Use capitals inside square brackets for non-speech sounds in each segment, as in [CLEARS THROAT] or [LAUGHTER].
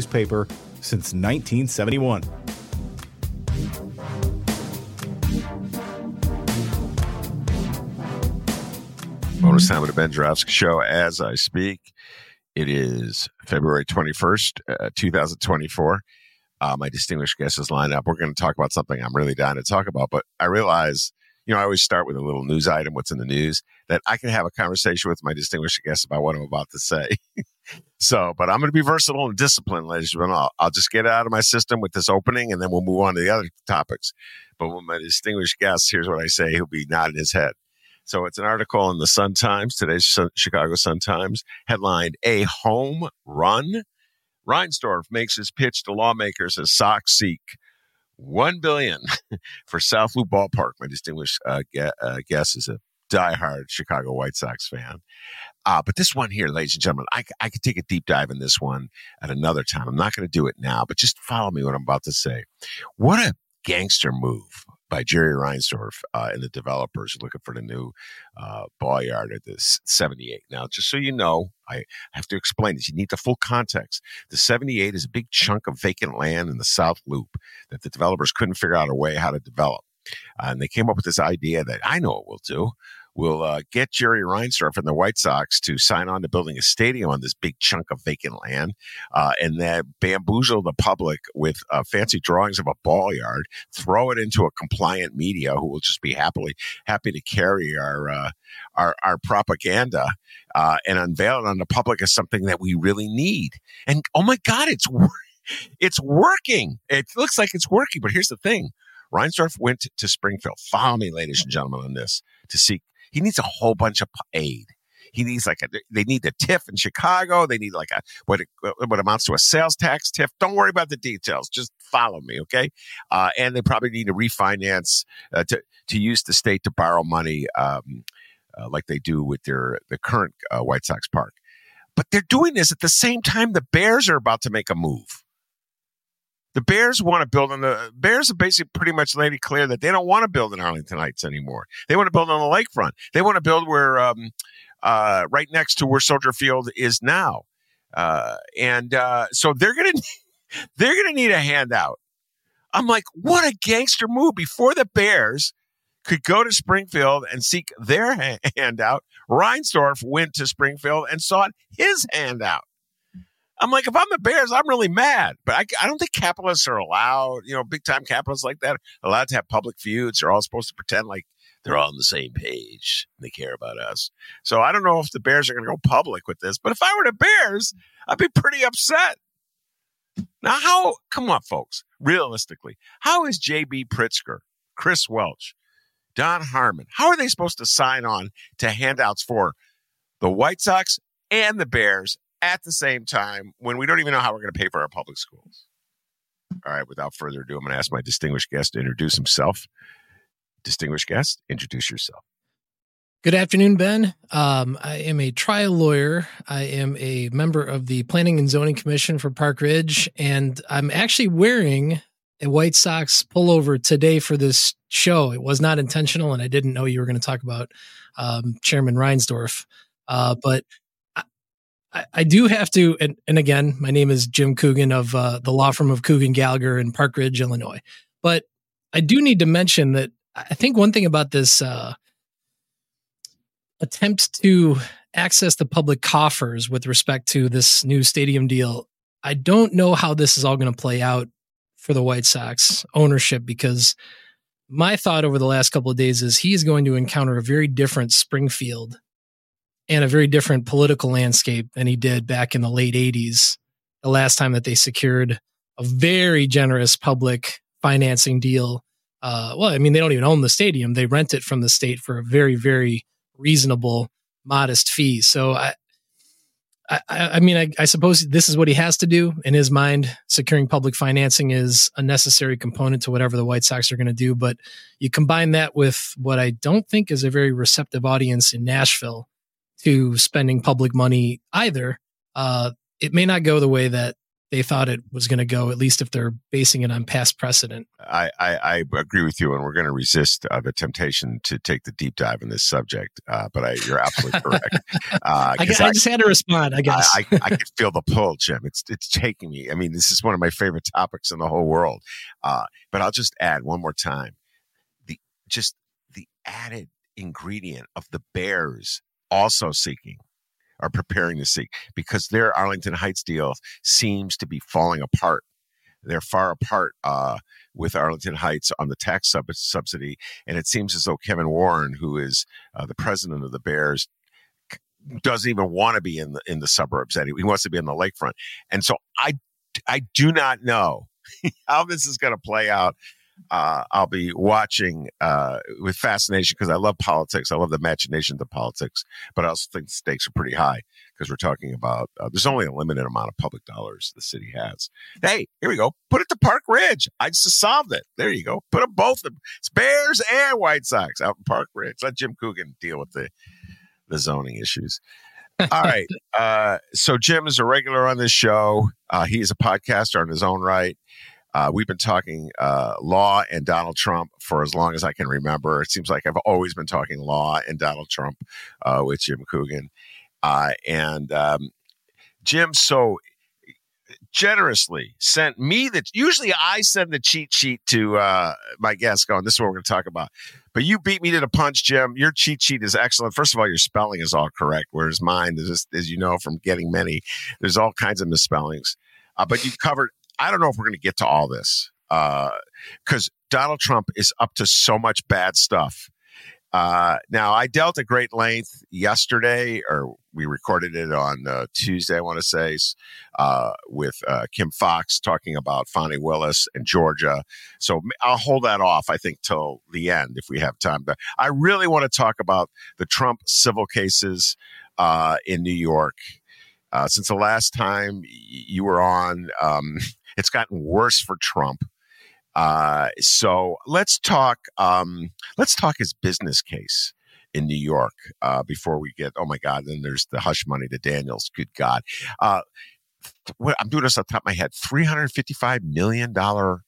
newspaper since 1971. Bonus time with the Ben Joravsky Show as I speak. It is February 21st, uh, 2024. Uh, my distinguished guest is lined up. We're going to talk about something I'm really dying to talk about, but I realize, you know, I always start with a little news item, what's in the news, that I can have a conversation with my distinguished guest about what I'm about to say. [LAUGHS] so, but I'm going to be versatile and disciplined, ladies and gentlemen. I'll, I'll just get it out of my system with this opening and then we'll move on to the other topics. But when my distinguished guest, here's what I say, he'll be nodding his head. So it's an article in the Sun Times, today's Sun, Chicago Sun Times, headlined A Home Run. Reinsdorf makes his pitch to lawmakers as Sox seek one billion [LAUGHS] for South Loop Ballpark. My distinguished uh, uh, guest is a diehard Chicago White Sox fan. Uh, but this one here, ladies and gentlemen, I, I could take a deep dive in this one at another time. I'm not going to do it now, but just follow me what I'm about to say. What a gangster move by Jerry Reinsdorf uh, and the developers looking for the new uh, ball yard at the 78. Now, just so you know, I have to explain this. You need the full context. The 78 is a big chunk of vacant land in the South Loop that the developers couldn't figure out a way how to develop. Uh, and they came up with this idea that I know it will do will uh, get Jerry Reinsdorf and the White Sox to sign on to building a stadium on this big chunk of vacant land, uh, and then bamboozle the public with uh, fancy drawings of a ball yard, throw it into a compliant media who will just be happily happy to carry our uh, our, our propaganda uh, and unveil it on the public as something that we really need. And oh my God, it's it's working. It looks like it's working. But here's the thing. Reinsdorf went to Springfield. Follow me, ladies and gentlemen, on this to seek he needs a whole bunch of aid. He needs like a, they need the TIF in Chicago. They need like a, what, what amounts to a sales tax TIF. Don't worry about the details. Just follow me. Okay. Uh, and they probably need to refinance, uh, to, to use the state to borrow money, um, uh, like they do with their, the current uh, White Sox park. But they're doing this at the same time the Bears are about to make a move. The Bears want to build on the Bears have basically pretty much made it clear that they don't want to build in Arlington Heights anymore. They want to build on the lakefront. They want to build where um, uh, right next to where Soldier Field is now, uh, and uh, so they're gonna [LAUGHS] they're gonna need a handout. I'm like, what a gangster move! Before the Bears could go to Springfield and seek their ha- [LAUGHS] handout, Reinsdorf went to Springfield and sought his handout. I'm like, if I'm the Bears, I'm really mad. But I, I don't think capitalists are allowed, you know, big time capitalists like that, allowed to have public feuds. They're all supposed to pretend like they're all on the same page. And they care about us. So I don't know if the Bears are going to go public with this. But if I were the Bears, I'd be pretty upset. Now, how, come on, folks, realistically, how is J.B. Pritzker, Chris Welch, Don Harmon, how are they supposed to sign on to handouts for the White Sox and the Bears at the same time when we don't even know how we're going to pay for our public schools. All right, without further ado, I'm going to ask my distinguished guest to introduce himself. Distinguished guest, introduce yourself. Good afternoon, Ben. Um, I am a trial lawyer. I am a member of the Planning and Zoning Commission for Park Ridge, and I'm actually wearing a White Sox pullover today for this show. It was not intentional, and I didn't know you were going to talk about um, Chairman Reinsdorf. Uh, but I, I, do have to, and, and, again, my name is Jim Coogan of uh, the law firm of Coogan Gallagher in Park Ridge, Illinois. But I do need to mention that I think one thing about this uh, attempt to access the public coffers with respect to this new stadium deal, I don't know how this is all going to play out for the White Sox ownership because my thought over the last couple of days is he is going to encounter a very different Springfield and a very different political landscape than he did back in the late 80s, the last time that they secured a very generous public financing deal. Uh, well, I mean, they don't even own the stadium. They rent it from the state for a very, very reasonable, modest fee. So I, I, I mean, I, I, suppose this is what he has to do in his mind. Securing public financing is a necessary component to whatever the White Sox are going to do. But you combine that with what I don't think is a very receptive audience in Nashville to spending public money either. Uh, it may not go the way that they thought it was going to go, at least if they're basing it on past precedent. I, I, I agree with you, and we're going to resist uh, the temptation to take the deep dive in this subject. Uh, but I, you're absolutely [LAUGHS] correct. Uh, I, I, just had to respond. I guess I, I, I can feel the pull, Jim. It's it's taking me. I mean, this is one of my favorite topics in the whole world. Uh, but I'll just add one more time: the just the added ingredient of the Bears also seeking are preparing to seek because their Arlington Heights deal seems to be falling apart. They're far apart uh, with Arlington Heights on the tax sub- subsidy, and it seems as though Kevin Warren, who is uh, the president of the Bears, doesn't even want to be in the in the suburbs. Anyway, he wants to be in the lakefront, and so I I do not know [LAUGHS] how this is going to play out uh, I'll be watching uh, with fascination because I love politics. I love the machinations of politics, but I also think the stakes are pretty high because we're talking about uh, there's only a limited amount of public dollars the city has. Hey, here we go. Put it to Park Ridge. I just solved it. There you go. Put them both. It's Bears and White Sox out in Park Ridge. Let Jim Coogan deal with the the zoning issues. All right. [LAUGHS] Uh, so Jim is a regular on this show. Uh, he is a podcaster in his own right. Uh, we've been talking uh, law and Donald Trump for as long as I can remember. It seems like I've always been talking law and Donald Trump uh, with Jim Coogan. Uh, and um, Jim so generously sent me the, usually I send the cheat sheet to uh, my guests going, this is what we're going to talk about. But you beat me to the punch, Jim. Your cheat sheet is excellent. First of all, your spelling is all correct, whereas mine is as you know from getting many, there's all kinds of misspellings. Uh, but you covered I don't know if we're going to get to all this because uh, Donald Trump is up to so much bad stuff. Uh, now, I dealt at great length yesterday, or we recorded it on uh, Tuesday, I want to say, uh, with uh, Kim Foxx talking about Fani Willis and Georgia. So I'll hold that off, I think, till the end if we have time. But I really want to talk about the Trump civil cases uh, in New York. Uh, since the last time you were on, um, [LAUGHS] it's gotten worse for Trump. Uh, so let's talk. Um, let's talk his business case in New York uh, before we get. Oh my God! Then there's the hush money to Daniels. Good God! Uh, what, I'm doing this off the top of my head. Three hundred fifty-five million dollar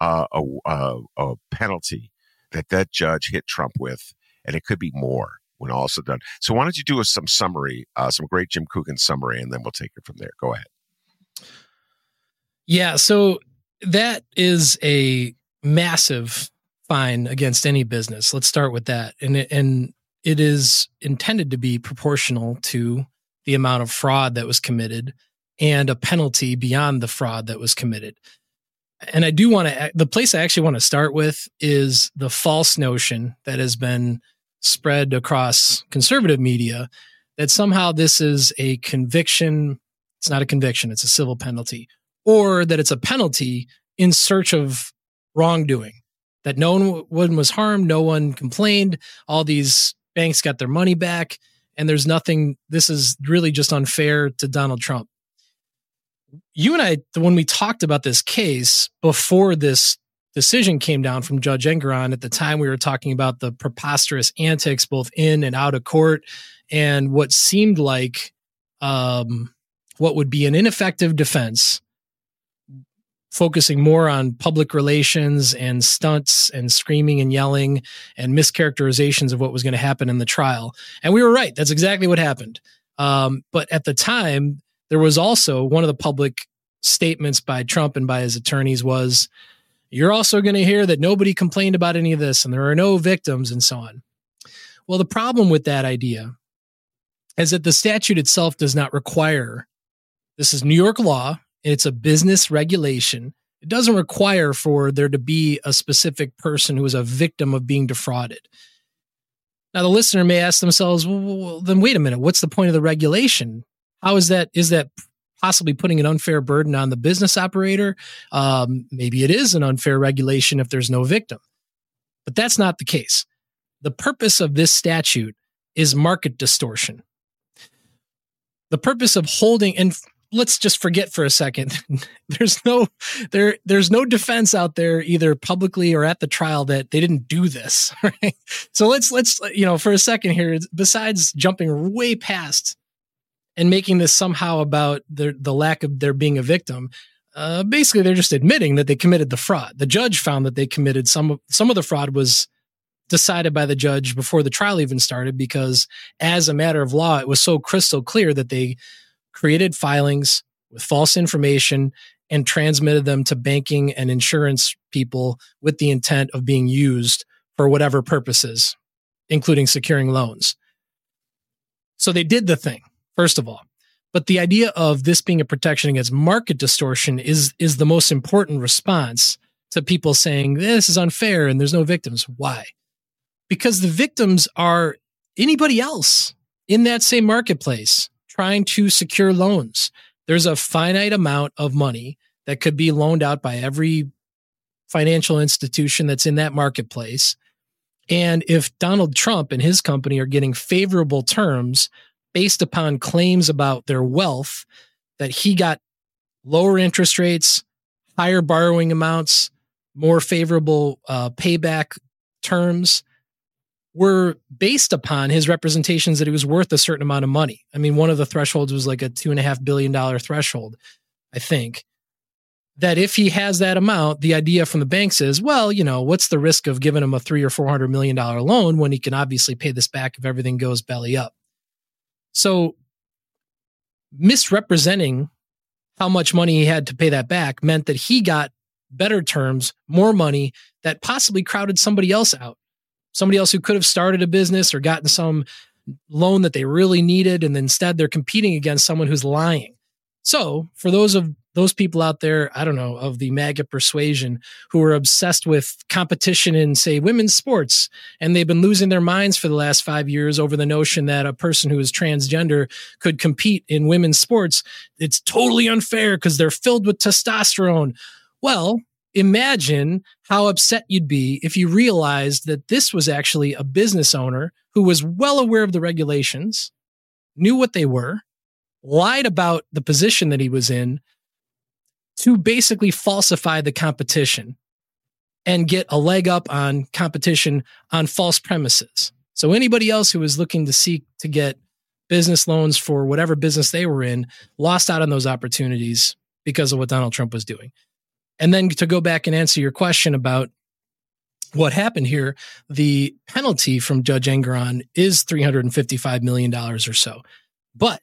uh, a, penalty that that judge hit Trump with, and it could be more when all is done. So why don't you do us some summary, uh, some great Jim Coogan summary, and then we'll take it from there. Go ahead. Yeah, so that is a massive fine against any business. Let's start with that. And it, and it is intended to be proportional to the amount of fraud that was committed and a penalty beyond the fraud that was committed. And I do want to the place I actually want to start with is the false notion that has been spread across conservative media that somehow this is a conviction. It's not a conviction, it's a civil penalty or that it's a penalty in search of wrongdoing, that no one was harmed, no one complained, all these banks got their money back, and there's nothing. This is really just unfair to Donald Trump. You and I, when we talked about this case before this decision came down from Judge Engoron, at the time we were talking about the preposterous antics both in and out of court and what seemed like um, what would be an ineffective defense focusing more on public relations and stunts and screaming and yelling and mischaracterizations of what was going to happen in the trial. And we were right. That's exactly what happened. Um, but at the time, there was also one of the public statements by Trump and by his attorneys was, you're also going to hear that nobody complained about any of this and there are no victims and so on. Well, the problem with that idea is that the statute itself does not require this is New York law it's a business regulation. It doesn't require for there to be a specific person who is a victim of being defrauded. Now, the listener may ask themselves, well, then wait a minute, what's the point of the regulation? How is that? Is that possibly putting an unfair burden on the business operator? Um, maybe it is an unfair regulation if there's no victim, but that's not the case. The purpose of this statute is market distortion. The purpose of holding, and let's just forget for a second. [LAUGHS] there's no there there's no defense out there either publicly or at the trial that they didn't do this. [LAUGHS] Right? So let's let's you know for a second here. Besides jumping way past and making this somehow about the the lack of there being a victim. Uh, basically, they're just admitting that they committed the fraud. The judge found that they committed some of some of the fraud was decided by the judge before the trial even started because as a matter of law it was so crystal clear that they created filings with false information and transmitted them to banking and insurance people with the intent of being used for whatever purposes, including securing loans. So they did the thing, first of all. But the idea of this being a protection against market distortion is, is the most important response to people saying this is unfair and there's no victims. Why? Because the victims are anybody else in that same marketplace trying to secure loans. There's a finite amount of money that could be loaned out by every financial institution that's in that marketplace. And if Donald Trump and his company are getting favorable terms based upon claims about their wealth, that he got lower interest rates, higher borrowing amounts, more favorable uh, payback terms, were based upon his representations that he was worth a certain amount of money. I mean, one of the thresholds was like a two and a half billion dollar threshold, I think. That if he has that amount, the idea from the banks is, well, you know, what's the risk of giving him a three or four hundred million dollar loan when he can obviously pay this back if everything goes belly up? So misrepresenting how much money he had to pay that back meant that he got better terms, more money that possibly crowded somebody else out somebody else who could have started a business or gotten some loan that they really needed and instead they're competing against someone who's lying. So for those of those people out there i don't know of the maga persuasion who are obsessed with competition in say women's sports and they've been losing their minds for the last five years over the notion that a person who is transgender could compete in women's sports it's totally unfair because they're filled with testosterone. Well imagine how upset you'd be if you realized that this was actually a business owner who was well aware of the regulations, knew what they were, lied about the position that he was in to basically falsify the competition and get a leg up on competition on false premises. So anybody else who was looking to seek to get business loans for whatever business they were in lost out on those opportunities because of what Donald Trump was doing. And then to go back and answer your question about what happened here, the penalty from Judge Engoron is $355 million or so. But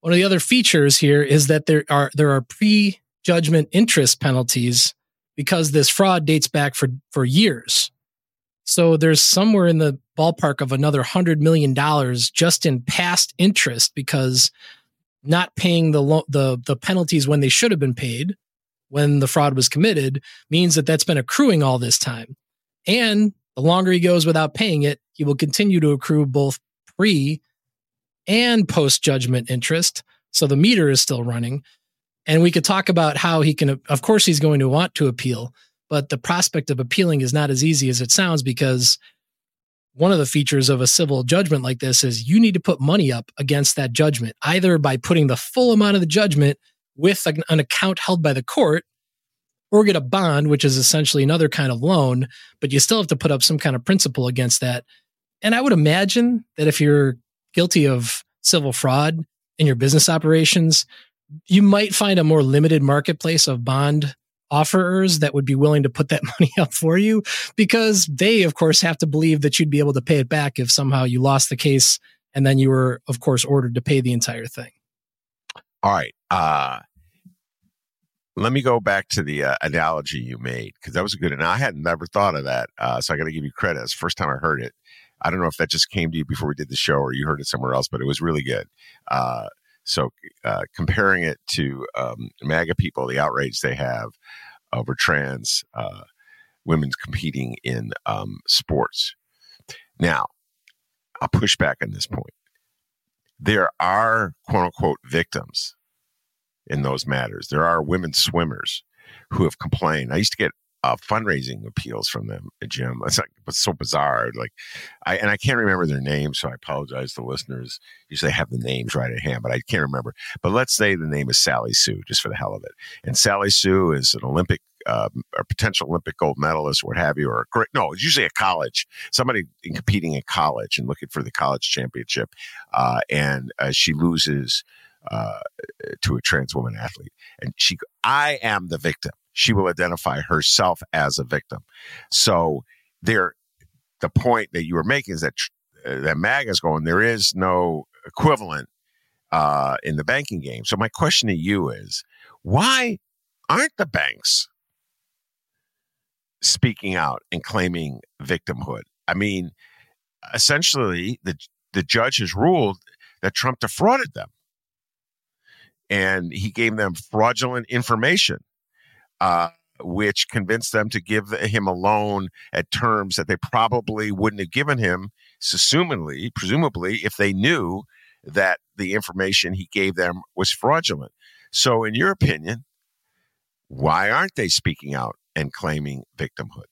one of the other features here is that there are there are pre-judgment interest penalties because this fraud dates back for, for years. So there's somewhere in the ballpark of another hundred million dollars just in past interest because not paying the lo- the the penalties when they should have been paid when the fraud was committed means that that's been accruing all this time. And the longer he goes without paying it, he will continue to accrue both pre and post judgment interest. So the meter is still running. And we could talk about how he can, of course, he's going to want to appeal, but the prospect of appealing is not as easy as it sounds because one of the features of a civil judgment like this is you need to put money up against that judgment, either by putting the full amount of the judgment with an account held by the court or get a bond, which is essentially another kind of loan, but you still have to put up some kind of principal against that. And I would imagine that if you're guilty of civil fraud in your business operations, you might find a more limited marketplace of bond offerers that would be willing to put that [LAUGHS] money up for you because they, of course, have to believe that you'd be able to pay it back if somehow you lost the case and then you were, of course, ordered to pay the entire thing. All right. Uh, let me go back to the uh, analogy you made because that was a good. And I had never thought of that, uh, so I got to give you credit. It's the first time I heard it. I don't know if that just came to you before we did the show or you heard it somewhere else, but it was really good. Uh, so uh, comparing it to um, MAGA people, the outrage they have over trans uh, women competing in um, sports. Now, I'll push back on this point. There are quote unquote victims in those matters. There are women swimmers who have complained. I used to get uh, fundraising appeals from them, Jim. It's like it's so bizarre. Like, I and I can't remember their names, so I apologize to listeners. Usually, I have the names right at hand, but I can't remember. But let's say the name is Sally Sue, just for the hell of it. And Sally Sue is an Olympic um, a potential Olympic gold medalist, or what have you, or a great, no, it's usually a college, somebody in competing in college and looking for the college championship. Uh, and uh, she loses uh, to a trans woman athlete. And she, I am the victim. She will identify herself as a victim. So there, the point that you were making is that, uh, that MAG is going, there is no equivalent uh, in the banking game. So my question to you is, why aren't the banks speaking out and claiming victimhood. I mean, essentially, the the judge has ruled that Trump defrauded them, and he gave them fraudulent information, uh, which convinced them to give him a loan at terms that they probably wouldn't have given him, assumingly, presumably, if they knew that the information he gave them was fraudulent. So, in your opinion, why aren't they speaking out and claiming victimhood.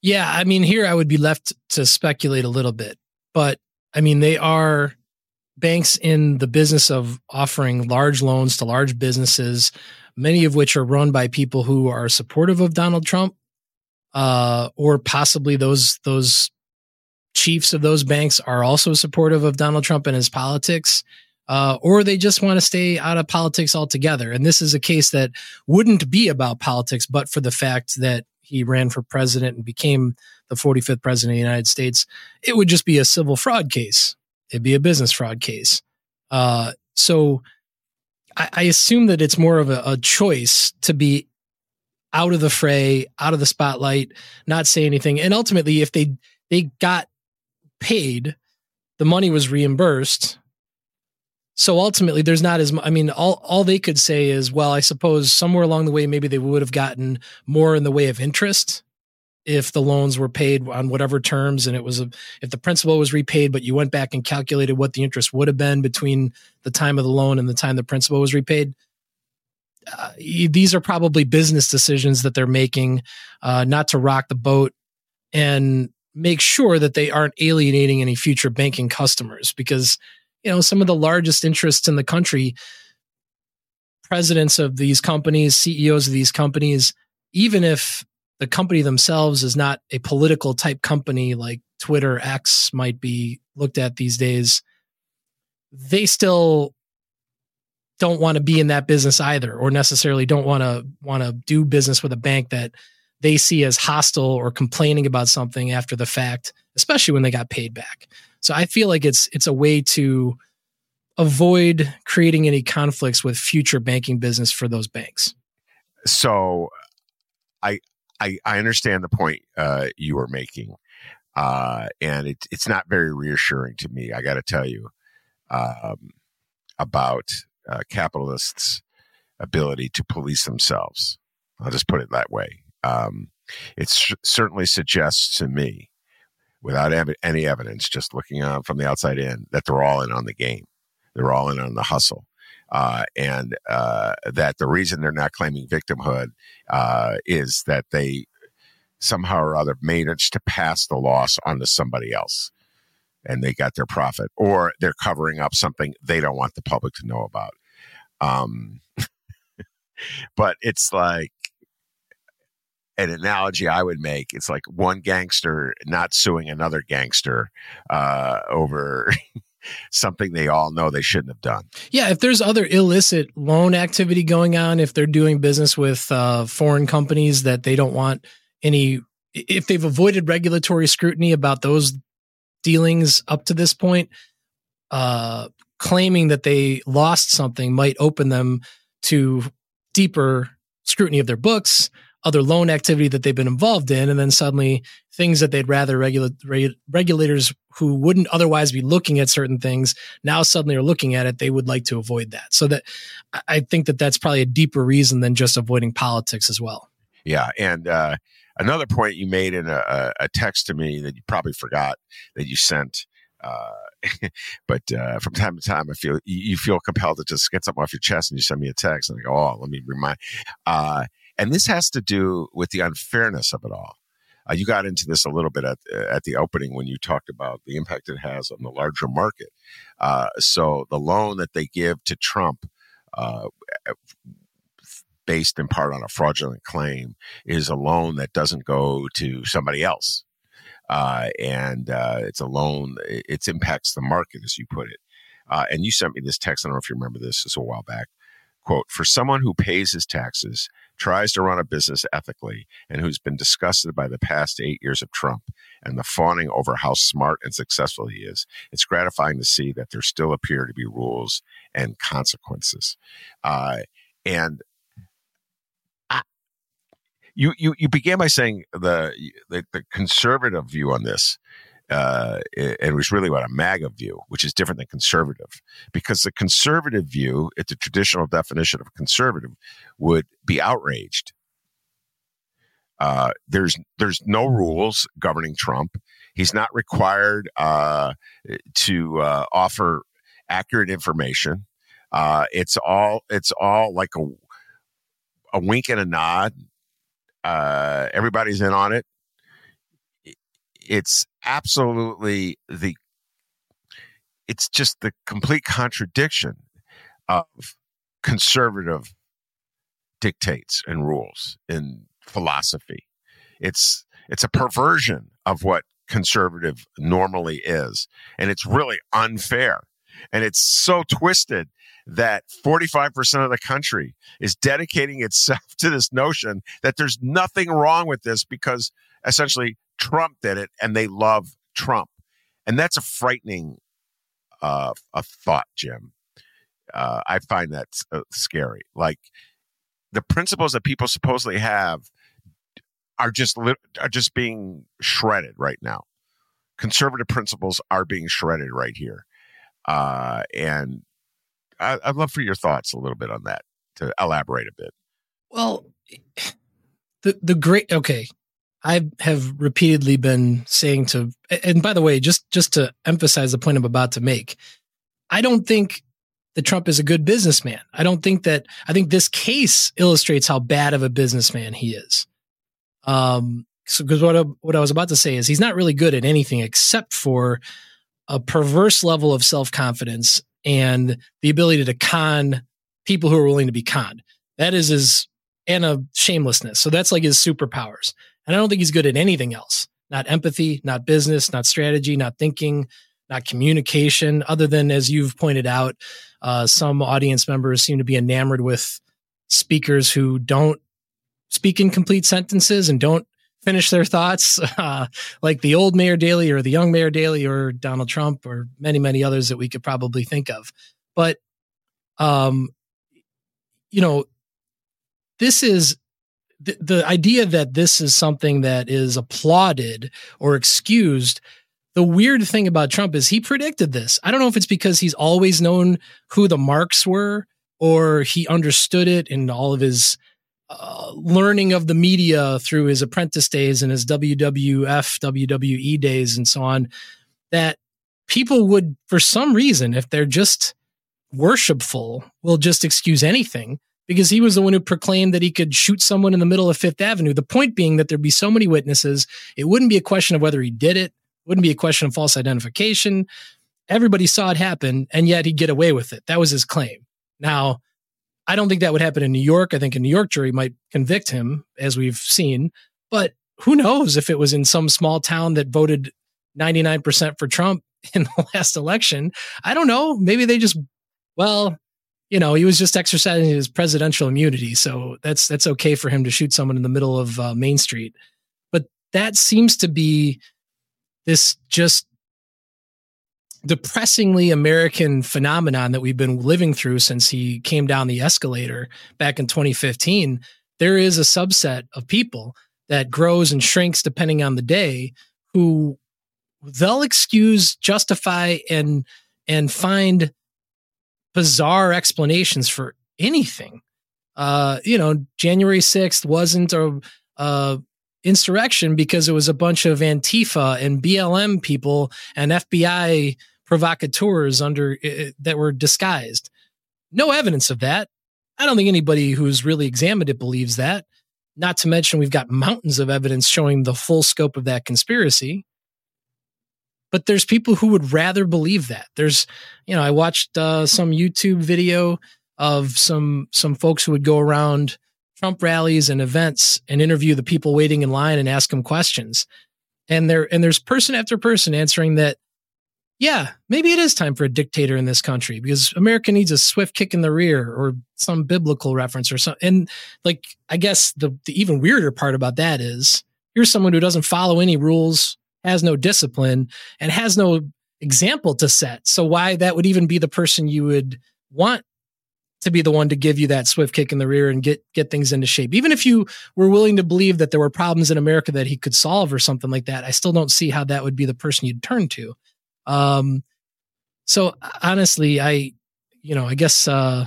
Yeah, I mean, here I would be left to speculate a little bit, but I mean, they are banks in the business of offering large loans to large businesses, many of which are run by people who are supportive of Donald Trump, uh, or possibly those those chiefs of those banks are also supportive of Donald Trump and his politics uh, or they just want to stay out of politics altogether. And this is a case that wouldn't be about politics, but for the fact that he ran for president and became the 45th president of the United States, it would just be a civil fraud case. It'd be a business fraud case. Uh, so I, I, assume that it's more of a, a choice to be out of the fray, out of the spotlight, not say anything. And ultimately, if they they got paid, the money was reimbursed so ultimately, there's not as I mean, all all they could say is, well, I suppose somewhere along the way, maybe they would have gotten more in the way of interest if the loans were paid on whatever terms, and it was a, if the principal was repaid, but you went back and calculated what the interest would have been between the time of the loan and the time the principal was repaid. Uh, these are probably business decisions that they're making, uh, not to rock the boat and make sure that they aren't alienating any future banking customers because you know some of the largest interests in the country presidents of these companies ceos of these companies even if the company themselves is not a political type company like twitter x might be looked at these days they still don't want to be in that business either or necessarily don't want to want to do business with a bank that they see as hostile or complaining about something after the fact especially when they got paid back so I feel like it's it's a way to avoid creating any conflicts with future banking business for those banks. So I I, I understand the point uh, you are making, uh, and it, it's not very reassuring to me. I got to tell you um, about uh, capitalists' ability to police themselves. I'll just put it that way. Um, it certainly suggests to me without ev- any evidence, just looking on from the outside in, that they're all in on the game. They're all in on the hustle. Uh, and uh, that the reason they're not claiming victimhood uh, is that they somehow or other managed to pass the loss onto somebody else and they got their profit, or they're covering up something they don't want the public to know about. Um, [LAUGHS] but it's like an analogy I would make. It's like one gangster not suing another gangster uh, over [LAUGHS] something they all know they shouldn't have done. Yeah, if there's other illicit loan activity going on, if they're doing business with uh, foreign companies that they don't want any, if they've avoided regulatory scrutiny about those dealings up to this point, uh, claiming that they lost something might open them to deeper scrutiny of their books, other loan activity that they've been involved in, and then suddenly things that they'd rather regula- reg- regulators who wouldn't otherwise be looking at certain things now suddenly are looking at it. They would like to avoid that. So that I think that that's probably a deeper reason than just avoiding politics as well. Yeah, and uh, another point you made in a, a, text to me that you probably forgot that you sent. Uh, [LAUGHS] but uh, from time to time, I feel you feel compelled to just get something off your chest, and you send me a text, and I go, "Oh, let me remind." Uh, and this has to do with the unfairness of it all. Uh, you got into this a little bit at, at the opening when you talked about the impact it has on the larger market. Uh, so the loan that they give to Trump, uh, based in part on a fraudulent claim, is a loan that doesn't go to somebody else. Uh, and uh, it's a loan, it impacts the market, as you put it. Uh, and you sent me this text. I don't know if you remember this. This a while back quote, for someone who pays his taxes, tries to run a business ethically, and who's been disgusted by the past eight years of Trump and the fawning over how smart and successful he is, it's gratifying to see that there still appear to be rules and consequences. Uh, and you, you you began by saying the, the the conservative view on this uh, it was really what a MAGA view, which is different than conservative, because the conservative view, at the traditional definition of conservative, would be outraged. Uh, there's there's no rules governing Trump. He's not required uh, to uh, offer accurate information. Uh, it's all it's all like a a wink and a nod. Uh, everybody's in on it it's absolutely the it's just the complete contradiction of conservative dictates and rules in philosophy. It's it's a perversion of what conservative normally is and it's really unfair. And it's so twisted that 45% of the country is dedicating itself [LAUGHS] to this notion that there's nothing wrong with this because essentially Trump did it and they love Trump. And that's a frightening uh, a thought, Jim. Uh, I find that uh, scary. Like the principles that people supposedly have are just li- are just being shredded right now. Conservative principles are being shredded right here, uh, and I, I'd love for your thoughts a little bit on that to elaborate a bit. Well, the the great okay, I have repeatedly been saying to, and by the way, just just to emphasize the point I'm about to make, I don't think that Trump is a good businessman. I don't think that. I think this case illustrates how bad of a businessman he is. Um, so because what I, what I was about to say is he's not really good at anything except for a perverse level of self confidence and the ability to con people who are willing to be conned. That is his and a shamelessness. So that's like his superpowers. And I don't think he's good at anything else not empathy, not business, not strategy, not thinking, not communication, other than, as you've pointed out, uh, some audience members seem to be enamored with speakers who don't speak in complete sentences and don't finish their thoughts, [LAUGHS] uh, like the old Mayor Daley or the young Mayor Daley or Donald Trump or many, many others that we could probably think of. But, um, you know, this is the, the idea that this is something that is applauded or excused the weird thing about Trump is he predicted this. I don't know if it's because he's always known who the marks were or he understood it in all of his uh, learning of the media through his apprentice days and his WWF, WWE days and so on, that people would, for some reason, if they're just worshipful, will just excuse anything because he was the one who proclaimed that he could shoot someone in the middle of Fifth Avenue. The point being that there'd be so many witnesses, it wouldn't be a question of whether he did it, it wouldn't be a question of false identification. Everybody saw it happen, and yet he'd get away with it. That was his claim. Now, I don't think that would happen in New York. I think a New York jury might convict him, as we've seen. But who knows if it was in some small town that voted 99% for Trump, [LAUGHS] in the last election. I don't know. Maybe they just, well, you know, he was just exercising his presidential immunity, so that's that's okay for him to shoot someone in the middle of uh, Main Street. But that seems to be this just depressingly American phenomenon that we've been living through since he came down the escalator back in 2015. There is a subset of people that grows and shrinks depending on the day who they'll excuse, justify, and and find bizarre explanations for anything. Uh, you know, January 6th wasn't a, a insurrection because it was a bunch of Antifa and BLM people and FBI provocateurs under that were disguised. No evidence of that. I don't think anybody who's really examined it believes that. Not to mention, we've got mountains of evidence showing the full scope of that conspiracy. But there's people who would rather believe that. There's, you know, I watched uh, some YouTube video of some some folks who would go around Trump rallies and events and interview the people waiting in line and ask them questions. And there and there's person after person answering that yeah, maybe it is time for a dictator in this country because America needs a swift kick in the rear or some biblical reference or something. And like, I guess the, the even weirder part about that is you're someone who doesn't follow any rules, has no discipline, and has no example to set. So why that would even be the person you would want to be the one to give you that swift kick in the rear and get get things into shape. Even if you were willing to believe that there were problems in America that he could solve or something like that, I still don't see how that would be the person you'd turn to. Um, so honestly, I, you know, I guess, uh,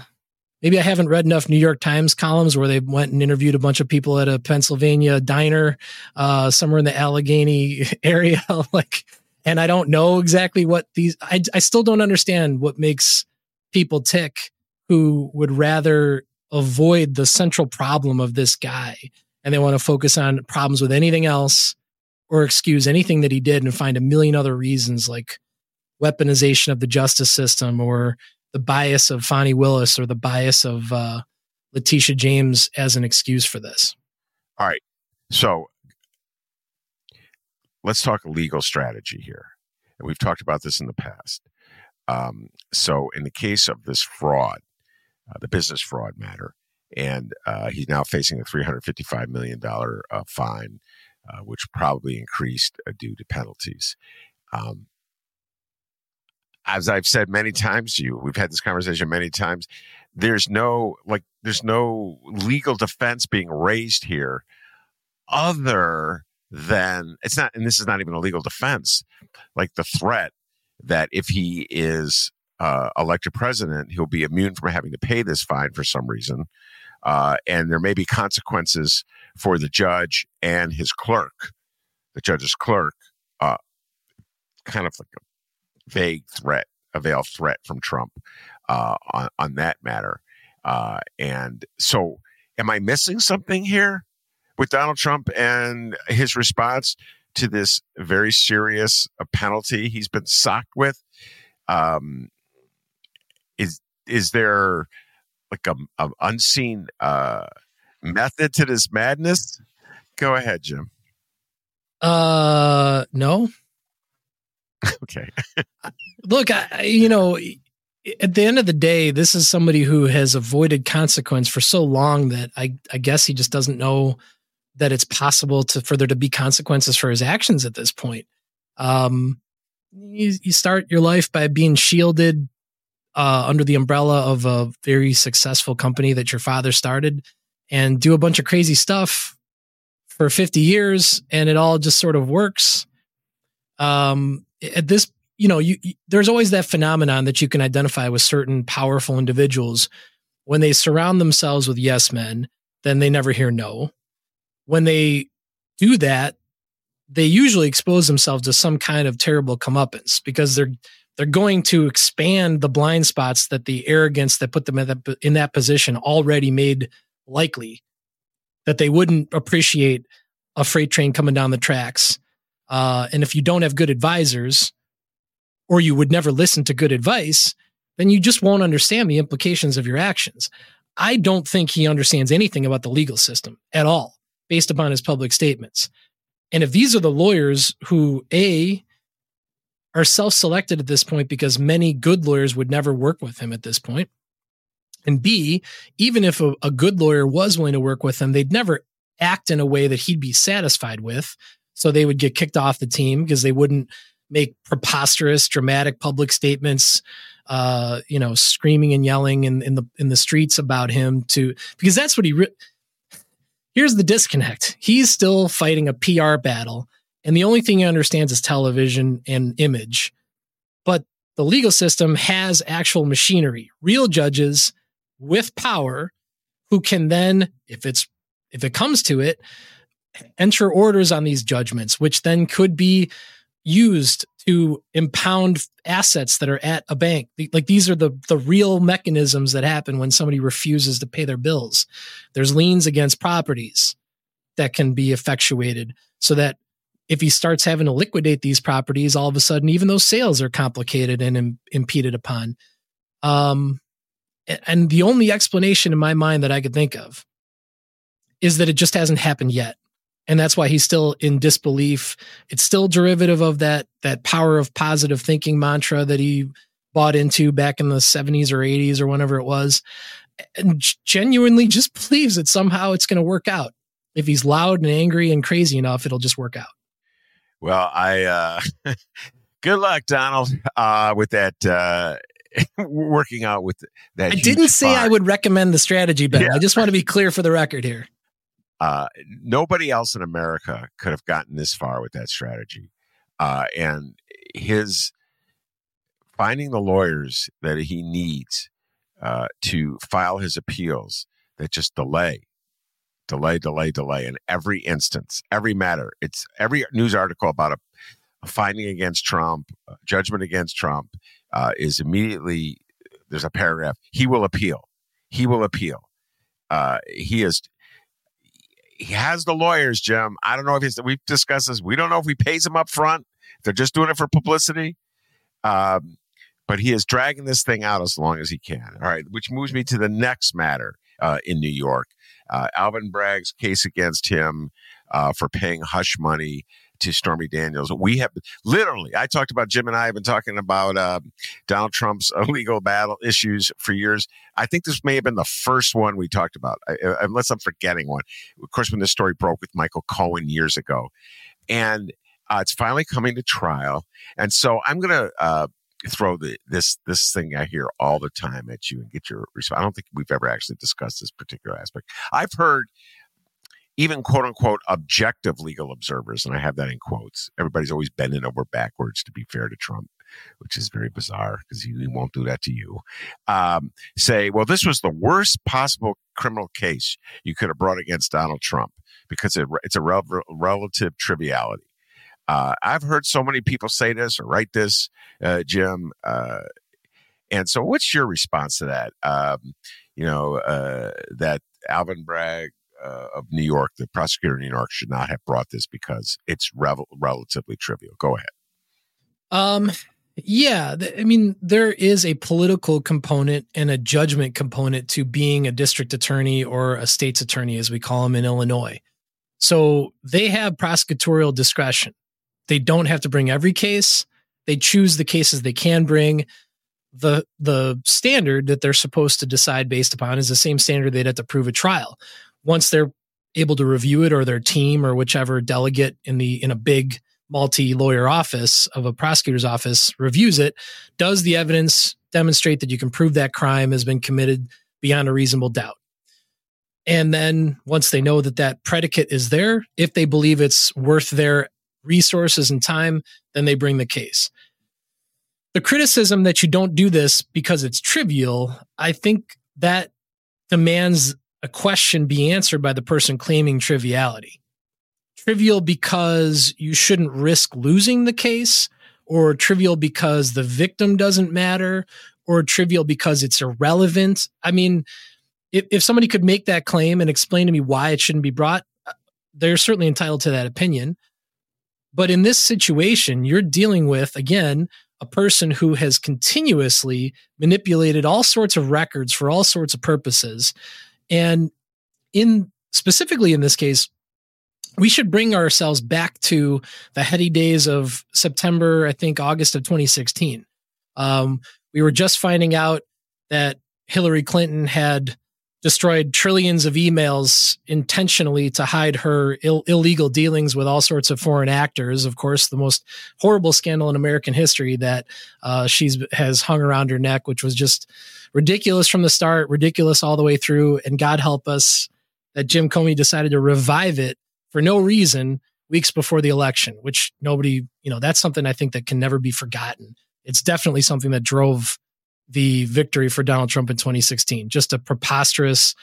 maybe I haven't read enough New York Times columns where they went and interviewed a bunch of people at a Pennsylvania diner, uh, somewhere in the Allegheny [LAUGHS] area. [LAUGHS] like, and I don't know exactly what these, I, I still don't understand what makes people tick who would rather avoid the central problem of this guy and they want to focus on problems with anything else or excuse anything that he did and find a million other reasons like weaponization of the justice system or the bias of Fani Willis or the bias of uh, Letitia James as an excuse for this. All right. So let's talk legal strategy here. And we've talked about this in the past. Um, so, in the case of this fraud, uh, the business fraud matter, and uh, he's now facing a $355 million uh, fine, uh, which probably increased uh, due to penalties. Um, as I've said many times to you, we've had this conversation many times. There's no like there's no legal defense being raised here other than it's not and this is not even a legal defense like the threat that if he is uh, elected president he'll be immune from having to pay this fine for some reason uh, and there may be consequences for the judge and his clerk the judge's clerk uh, kind of like a vague threat, a veiled threat from Trump uh, on on that matter. Uh, and so, am I missing something here with Donald Trump and his response to this very serious uh, penalty he's been socked with? Um, is is there like a, a unseen uh, method to this madness? Go ahead, Jim. Uh, no. [LAUGHS] okay. Look, I, you know, at the end of the day, this is somebody who has avoided consequence for so long that I, I guess he just doesn't know that it's possible to for there to be consequences for his actions at this point. Um, you, you start your life by being shielded uh, under the umbrella of a very successful company that your father started, and do a bunch of crazy stuff for 50 years, and it all just sort of works. Um, at this you know you, you, there's always that phenomenon that you can identify with certain powerful individuals. When they surround themselves with yes men then they never hear no. When they do that they usually expose themselves to some kind of terrible comeuppance because they're they're going to expand the blind spots that the arrogance that put them in that, in that position already made likely that they wouldn't appreciate a freight train coming down the tracks uh, and if you don't have good advisors, or you would never listen to good advice, then you just won't understand the implications of your actions. I don't think he understands anything about the legal system at all, based upon his public statements. And if these are the lawyers who, A, are self selected at this point because many good lawyers would never work with him at this. And B, even if a, a good lawyer was willing to work with him, they'd never act in a way that he'd be satisfied with. So they would get kicked off the team because they wouldn't make preposterous, dramatic public statements, uh, you know, screaming and yelling in, in the in the streets about him to because that's what he. Re- Here's the disconnect. He's still fighting a PR battle, and the only thing he understands is television and image. But the legal system has actual machinery, real judges with power who can then, if it's if it comes to it, enter orders on these judgments, which then could be used to impound assets that are at a bank. Like these are the the real mechanisms that happen when somebody refuses to pay their bills. There's liens against properties that can be effectuated so that if he starts having to liquidate these properties, all of a sudden, even those sales are complicated and Im- impeded upon. Um, and the only explanation in my mind that I could think of is that it just hasn't happened yet and that's why he's still in disbelief. It's still derivative of that that power of positive thinking mantra that he bought into back in the 70s or 80s or whenever it was. And genuinely just believes that somehow it's going to work out. If he's loud and angry and crazy enough it'll just work out. Well i uh [LAUGHS] good luck donald uh with that uh [LAUGHS] working out with that i didn't say fire. i would recommend the strategy but yeah. i just want to be clear for the record here uh, nobody else in America could have gotten this far with that strategy. Uh, and his finding the lawyers that he needs uh, to file his appeals that just delay, delay, delay, delay in every instance, every matter. It's every news article about a, a finding against Trump, judgment against Trump uh, is immediately there's a paragraph. He will appeal. He will appeal. Uh, he is he has the lawyers, Jim. I don't know if he's, we've discussed this. We don't know if he pays them up front. They're just doing it for publicity. Um, but he is dragging this thing out as long as he can. All right, which moves me to the next matter uh, in New York. Uh, Alvin Bragg's case against him uh, for paying hush money to Stormy Daniels. We have literally, I talked about Jim and I have been talking about uh, Donald Trump's [LAUGHS] illegal battle issues for years. I think this may have been the first one we talked about, unless I'm forgetting one. Of course, when this story broke with Michael Cohen years ago. And uh, it's finally coming to trial. And so I'm going to uh, throw the, this this thing I hear all the time at you and get your response. I don't think we've ever actually discussed this particular aspect. I've heard even quote unquote objective legal observers, and I have that in quotes. Everybody's always bending over backwards to be fair to Trump, which is very bizarre because he, won't do that to you. Um, say, well, this was the worst possible criminal case you could have brought against Donald Trump because it, it's a rel- relative triviality. Uh, I've heard so many people say this or write this, uh, Jim. Uh, and so, what's your response to that? Um, you know, uh, that Alvin Bragg uh, of New York, the prosecutor in New York, should not have brought this because it's revel- relatively trivial. Go ahead. Um, yeah, th- I mean, there is a political component and a judgment component to being a district attorney or a state's attorney, as we call them in Illinois. So they have prosecutorial discretion. They don't have to bring every case. They choose the cases they can bring. The the standard that they're supposed to decide based upon is the same standard they'd have to prove a trial once they're able to review it or their team or whichever delegate in the in a big multi-lawyer office of a prosecutor's office reviews it does the evidence demonstrate that you can prove that crime has been committed beyond a reasonable doubt? And then once they know that that predicate is there if they believe it's worth their resources and time then they bring the case. The criticism that you don't do this because it's trivial i think that demands a question be answered by the person claiming triviality. Trivial because you shouldn't risk losing the case, or trivial because the victim doesn't matter, or trivial because it's irrelevant. I mean, if, if somebody could make that claim and explain to me why it shouldn't be brought, uh, they're certainly entitled to that opinion. But in this situation, you're dealing with, again, a person who has continuously manipulated all sorts of records for all sorts of purposes and in specifically in this case, we should bring ourselves back to the heady days of September, I think August of 2016. Um, we were just finding out that Hillary Clinton had destroyed trillions of emails intentionally to hide her Ill- illegal dealings with all sorts of foreign actors. Of course, the most horrible scandal in American history that uh, she's has hung around her neck, which was just ridiculous from the start, ridiculous all the way through. And God help us that Jim Comey decided to revive it for no reason weeks before the election, which nobody, you know, that's something I think that can never be forgotten. It's definitely something that drove the victory for Donald Trump in 2016. Just a preposterous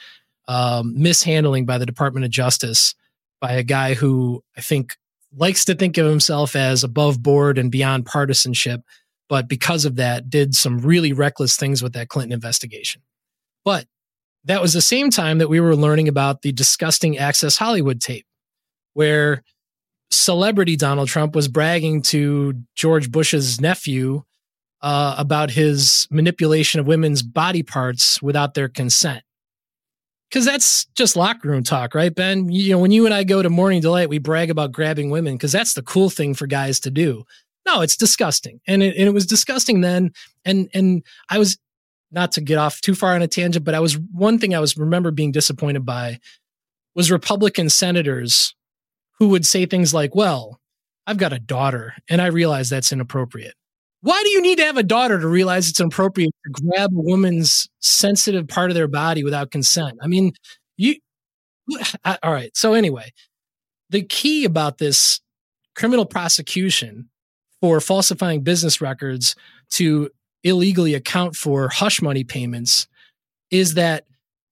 um, mishandling by the Department of Justice by a guy who I think likes to think of himself as above board and beyond partisanship, but because of that, did some really reckless things with that Clinton investigation. But that was the same time that we were learning about the disgusting Access Hollywood tape, where celebrity Donald Trump was bragging to George Bush's nephew uh, about his manipulation of women's body parts without their consent. Because that's just locker room talk, right, Ben? You know, when you and I go to Morning Delight, we brag about grabbing women because that's the cool thing for guys to do. No, it's disgusting, and it, and it was disgusting then. And and I was not to get off too far on a tangent, but I was one thing I was remember being disappointed by was Republican senators who would say things like, "Well, I've got a daughter, and I realize that's inappropriate." Why do you need to have a daughter to realize it's inappropriate to grab a woman's sensitive part of their body without consent? I mean, you. All right. So anyway, the key about this criminal prosecution for falsifying business records to illegally account for hush money payments is that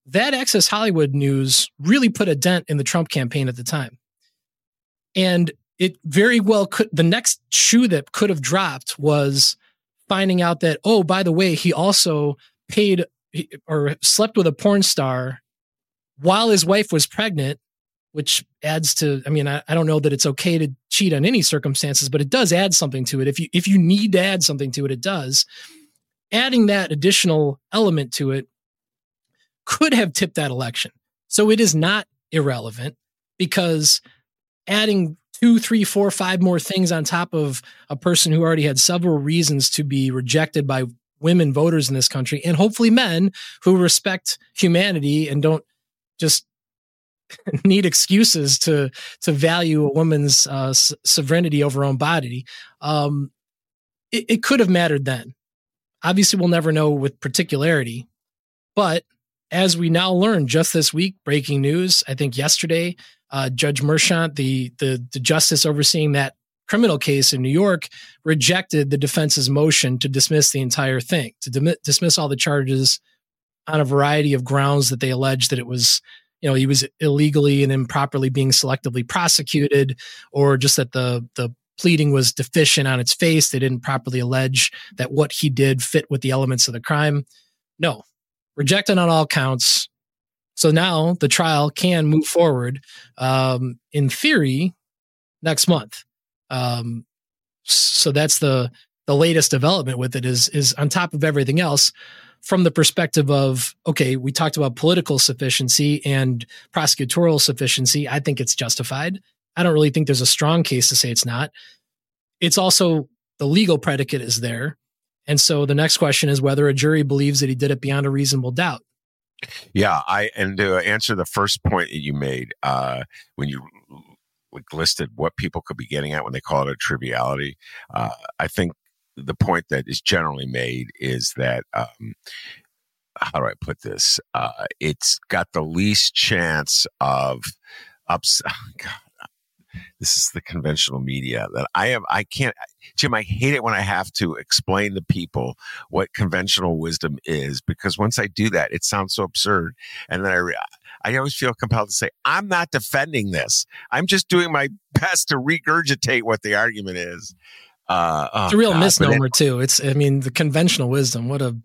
that Access Hollywood news really put a dent in the Trump campaign at the time. And it very well could the next shoe that could have dropped was finding out that oh by the way he also paid or slept with a porn star while his wife was pregnant which adds to i mean I, I, don't know that it's okay to cheat on any circumstances but it does add something to it. If you if you need to add something to it it does. Adding that additional element to it could have tipped that election. So it is not irrelevant because adding two, three, four, five more things on top of a person who already had several reasons to be rejected by women voters in this country and hopefully men who respect humanity and don't just [LAUGHS] need excuses to to value a woman's uh, sovereignty over her own body. Um, it, it could have mattered then. Obviously, we'll never know with particularity, but as we now learn just this week, breaking news, I think yesterday, uh, Judge Merchan, the, the the justice overseeing that criminal case in New York, rejected the defense's motion to dismiss the entire thing, to dismiss all the charges on a variety of grounds that they alleged that it was, you know, he was illegally and improperly being selectively prosecuted, or just that the the pleading was deficient on its face. They didn't properly allege that what he did fit with the elements of the crime. No, rejected on all counts. So now the trial can move forward, um, in theory, next month. Um, so that's the the latest development with it is is on top of everything else from the perspective of okay we talked about political sufficiency and prosecutorial sufficiency. I think it's justified. I don't really think there's a strong case to say it's not. It's also the legal predicate is there. And so the next question is whether a jury believes that he did it beyond a reasonable doubt yeah, I and to answer the first point that you made uh, when you listed what people could be getting at when they call it a triviality, uh, I think the point that is generally made is that um, how do I put this? Uh, it's got the least chance of ups. [LAUGHS] God, this is the conventional media that I have. I can't, Jim, I hate it when I have to explain to people what conventional wisdom is because once I do that, it sounds so absurd. And then I, I always feel compelled to say, I'm not defending this. I'm just doing my [LAUGHS] best to regurgitate what the argument is. Uh, oh it's a real God, misnomer too. It's, I mean, the conventional wisdom. What a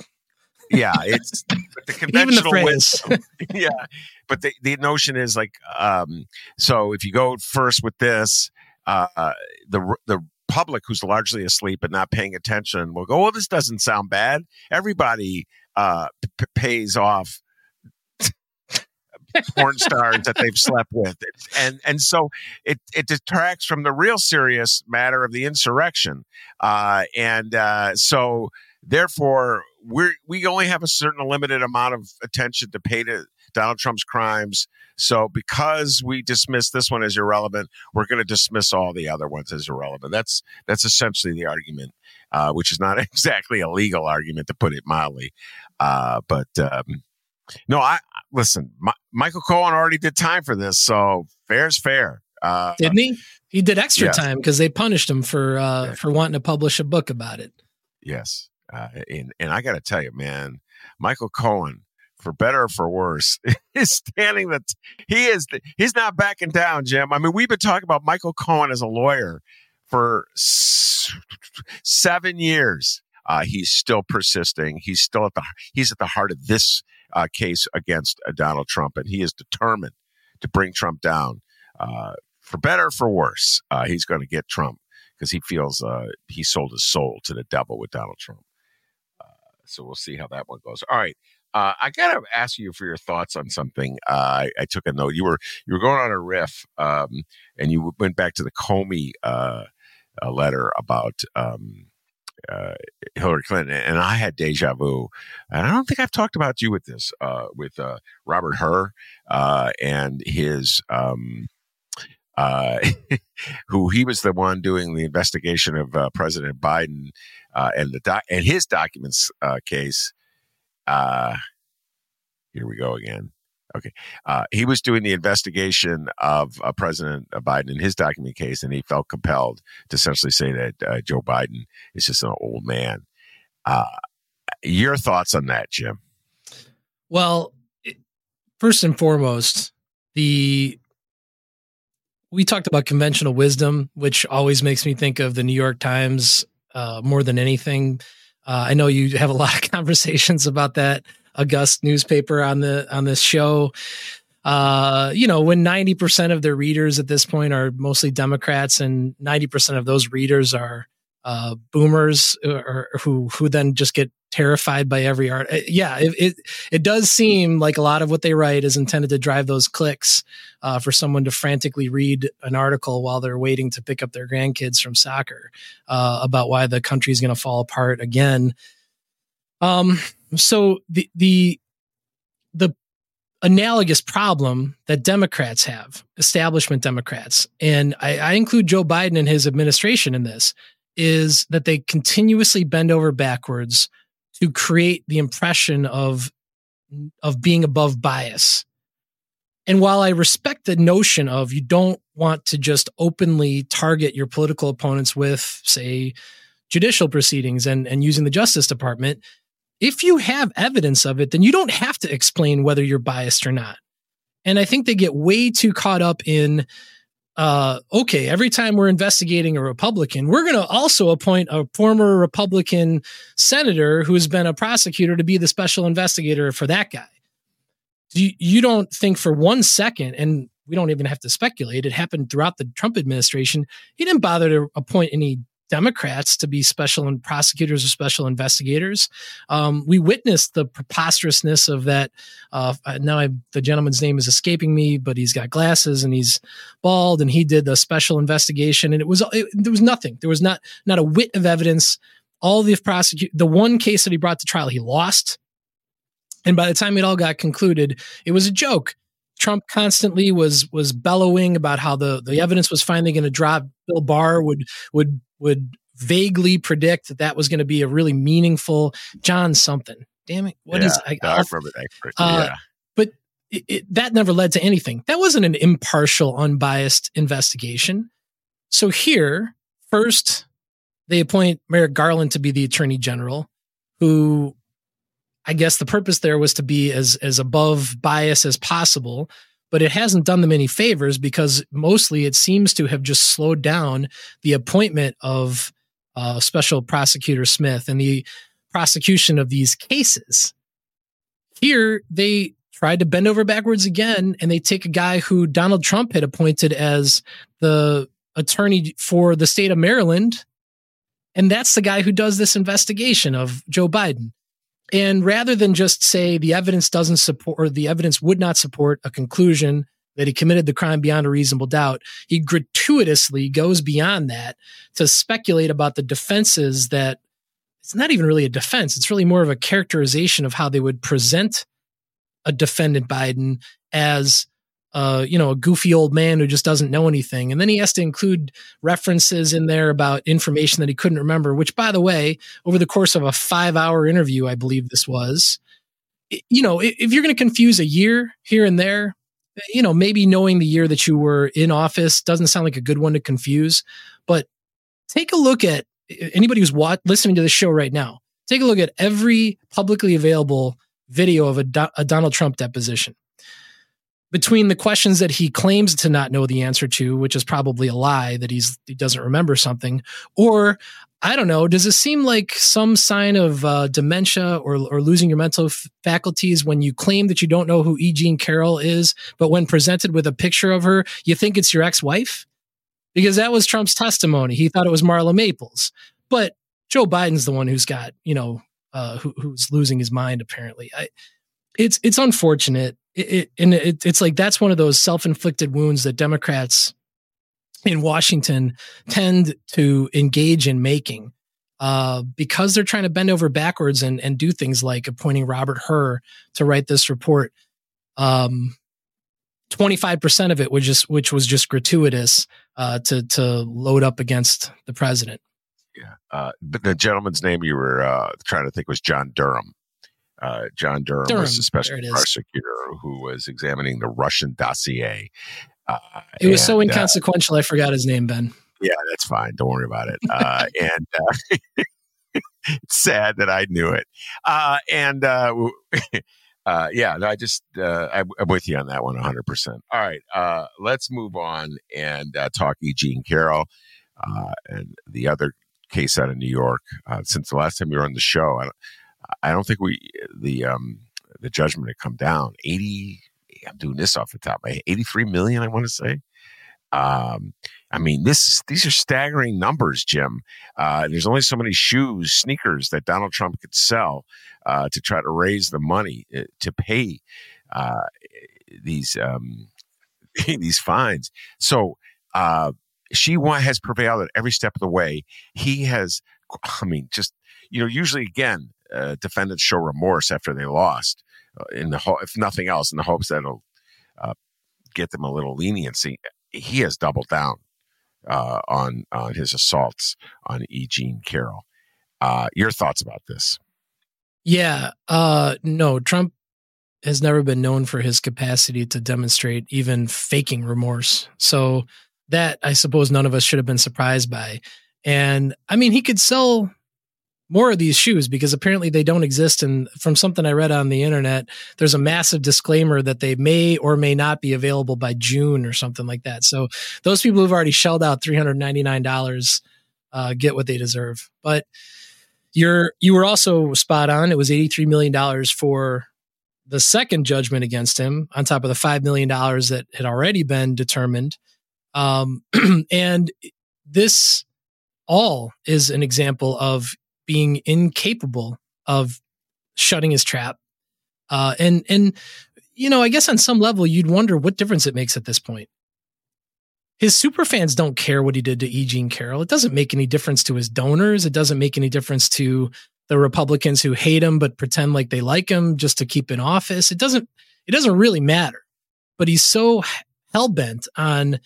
yeah, it's [LAUGHS] the conventional the wisdom. [LAUGHS] yeah, but the the notion is like, um, so if you go first with this, uh, the the public who's largely asleep and not paying attention will go, "Oh, this doesn't sound bad." Everybody uh, p- pays off [LAUGHS] porn stars that they've slept with, and and so it it detracts from the real serious matter of the insurrection, uh, and uh, so therefore we we only have a certain limited amount of attention to pay to Donald Trump's crimes. So because we dismiss this one as irrelevant, we're going to dismiss all the other ones as irrelevant. That's that's essentially the argument, uh, which is not [LAUGHS] exactly a legal argument to put it mildly. Uh, but um, no, I listen. My, Michael Cohen already did time for this, so fair's fair. Uh, Didn't he? He did extra yes. time because they punished him for uh, yeah. for wanting to publish a book about it. Yes, uh, and and I got to tell you, man, Michael Cohen, for better or for worse, [LAUGHS] is standing that he is he's not backing down, Jim. I mean, we've been talking about Michael Cohen as a lawyer for s- seven years. Uh, he's still persisting. He's still at the he's at the heart of this uh, case against uh, Donald Trump, and he is determined to bring Trump down. Uh, for better or for worse, uh, he's going to get Trump because he feels he sold his soul to the devil with Donald Trump. So we'll see how that one goes. All right. I gotta ask you for your thoughts on something. I, I, took a note. You were you were going on a riff, um, and you went back to the Comey letter about um, uh, Hillary Clinton, and I had deja vu. And I don't think I've talked about you with this, uh, with uh, Robert Hur uh, and his, um, uh, [LAUGHS] who he was the one doing the investigation of uh, President Biden and the doc- and his documents case. here we go again. Okay. Uh, he was doing the investigation of uh, President Biden in his document case, and he felt compelled to essentially say that uh, Joe Biden is just an old man. Uh, your thoughts on that, Jim? Well, first and foremost, the we talked about conventional wisdom, which always makes me think of the New York Times uh, more than anything. Uh, I know you have a lot of [LAUGHS] conversations about that august newspaper on the on this show. Uh, you know, when 90% of their readers at this point are mostly Democrats and 90% of those readers are uh, boomers or, or, who who then just get terrified by every art. Uh, yeah, it, it, it does seem like a lot of what they write is intended to drive those clicks uh, for someone to frantically read an article while they're waiting to pick up their grandkids from soccer uh, about why the country is going to fall apart again. Um, so the the the analogous problem that Democrats have, establishment Democrats, and I, I, include Joe Biden and his administration in this, is that they continuously bend over backwards to create the impression of of being above bias. And while I respect the notion of you don't want to just openly target your political opponents with, say, judicial proceedings and, and using the Justice Department, if you have evidence of it, then you don't have to explain whether you're biased or not. And I think they get way too caught up in, uh, okay, every time we're investigating a Republican, we're going to also appoint a former Republican senator who's been a prosecutor to be the special investigator for that guy. You, you don't think for one second, and we don't even have to speculate, it happened throughout the Trump administration. He didn't bother to appoint any Democrats to be special and prosecutors or special investigators. Um, we witnessed the preposterousness of that. Uh, now I, the gentleman's name is escaping me, but he's got glasses and he's bald, and he did the special investigation, and it was it, there was nothing. There was not not a whit of evidence. All the prosecute the one case that he brought to trial, he lost. And by the time it all got concluded, it was a joke. Trump constantly was was bellowing about how the the evidence was finally going to drop. Bill Barr would would would vaguely predict that that was going to be a really meaningful John something. Damn it! What yeah, is I, I remember that. Uh, yeah. But it, it, that never led to anything. That wasn't an impartial, unbiased investigation. So here, first, they appoint Merrick Garland to be the attorney general, who I guess the purpose there was to be as as above bias as possible, but it hasn't done them any favors because mostly it seems to have just slowed down the appointment of uh, Special Prosecutor Smith and the prosecution of these cases. Here, they tried to bend over backwards again, and they take a guy who Donald Trump had appointed as the attorney for the state of Maryland, and that's the guy who does this investigation of Joe Biden. And rather than just say the evidence doesn't support or the evidence would not support a conclusion that he committed the crime beyond a reasonable doubt, he gratuitously goes beyond that to speculate about the defenses that it's not even really a defense. It's really more of a characterization of how they would present a defendant Biden as you know, a goofy old man who just doesn't know anything. And then he has to include references in there about information that he couldn't remember, which, by the way, over the course of a five hour interview, I believe this was, you know, if you're going to confuse a year here and there, you know, maybe knowing the year that you were in office doesn't sound like a good one to confuse. But take a look at anybody who's watch, listening to the show right now. Take a look at every publicly available video of a, Do- a Donald Trump deposition between the questions that he claims to not know the answer to, which is probably a lie that he's he doesn't remember something, or I don't know, does it seem like some sign of uh, dementia or or losing your mental f- faculties when you claim that you don't know who E. Jean Carroll is, but when presented with a picture of her, you think it's your ex-wife? Because that was Trump's testimony. He thought it was Marla Maples, but Joe Biden's the one who's got you know uh, who, who's losing his mind apparently. I, it's it's unfortunate it, it, and it, it's like that's one of those self-inflicted wounds that Democrats in Washington tend to engage in making uh, because they're trying to bend over backwards and, and do things like appointing Robert Hur to write this report. Um, 25% of it was just, which was just gratuitous, uh, to, to load up against the president. Yeah. Uh, but the gentleman's name you were, uh, trying to think was John Durham. Uh, John Durham, Durham, was the special prosecutor who was examining the Russian dossier. Uh, it was and, so uh, inconsequential, uh, I forgot his name, Ben. Yeah, that's fine. Don't worry about it. Uh, [LAUGHS] and uh, it's [LAUGHS] sad that I knew it. and [LAUGHS] yeah, no, I just I, am with you on that one, 100. percent All right, let's move on and talk E. Jean Carroll and the other case out of New York. since the last time you were on the show, I don't think we the um the judgment had come down. Eighty. I'm doing this off the top. Eighty three million. I want to say. Um, I mean, this these are staggering numbers, Jim. Uh, there's only so many shoes, sneakers that Donald Trump could sell uh, to try to raise the money uh, to pay uh, these um, [LAUGHS] these fines. So uh, she has prevailed at every step of the way. He has, I mean, just you know, usually again, uh, defendants show remorse after they lost, uh, in the ho- if nothing else, in the hopes that it'll uh, get them a little leniency. He has doubled down uh, on on his assaults on E. Jean Carroll. Your thoughts about this? Yeah, no, Trump has never been known for his capacity to demonstrate even faking remorse. So that I suppose none of us should have been surprised by. And I mean, he could sell more of these shoes because apparently they don't exist. And from something I read on the internet, there's a massive disclaimer that they may or may not be available by June or something like that. So those people who've already shelled out $399 uh, get what they deserve. But you're you were also spot on. It was $83 million for the second judgment against him on top of the $5 million that had already been determined. Um, [CLEARS THROAT] and this all is an example of being incapable of shutting his trap. Uh, and and you know, I guess on some level you'd wonder what difference it makes at this point. His super fans don't care what he did to E. Jean Carroll. It doesn't make any difference to his donors. It doesn't make any difference to the Republicans who hate him but pretend like they like him just to keep in office. It doesn't it doesn't really matter. But he's so hell bent on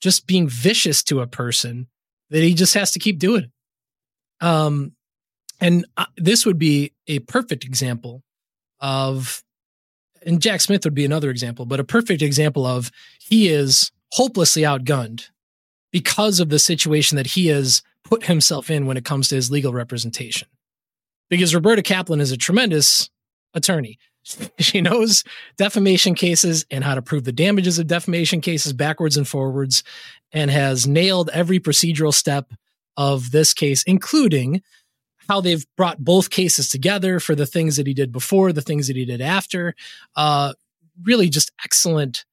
just being vicious to a person that he just has to keep doing it. Um, and uh, this would be a perfect example of, and Jack Smith would be another example, but a perfect example of he is hopelessly outgunned because of the situation that he has put himself in when it comes to his legal representation. Because Roberta Kaplan is a tremendous attorney. [LAUGHS] She knows defamation cases and how to prove the damages of defamation cases backwards and forwards, and has nailed every procedural step of this case, including how they've brought both cases together for the things that he did before, the things that he did after. Uh, really, just excellent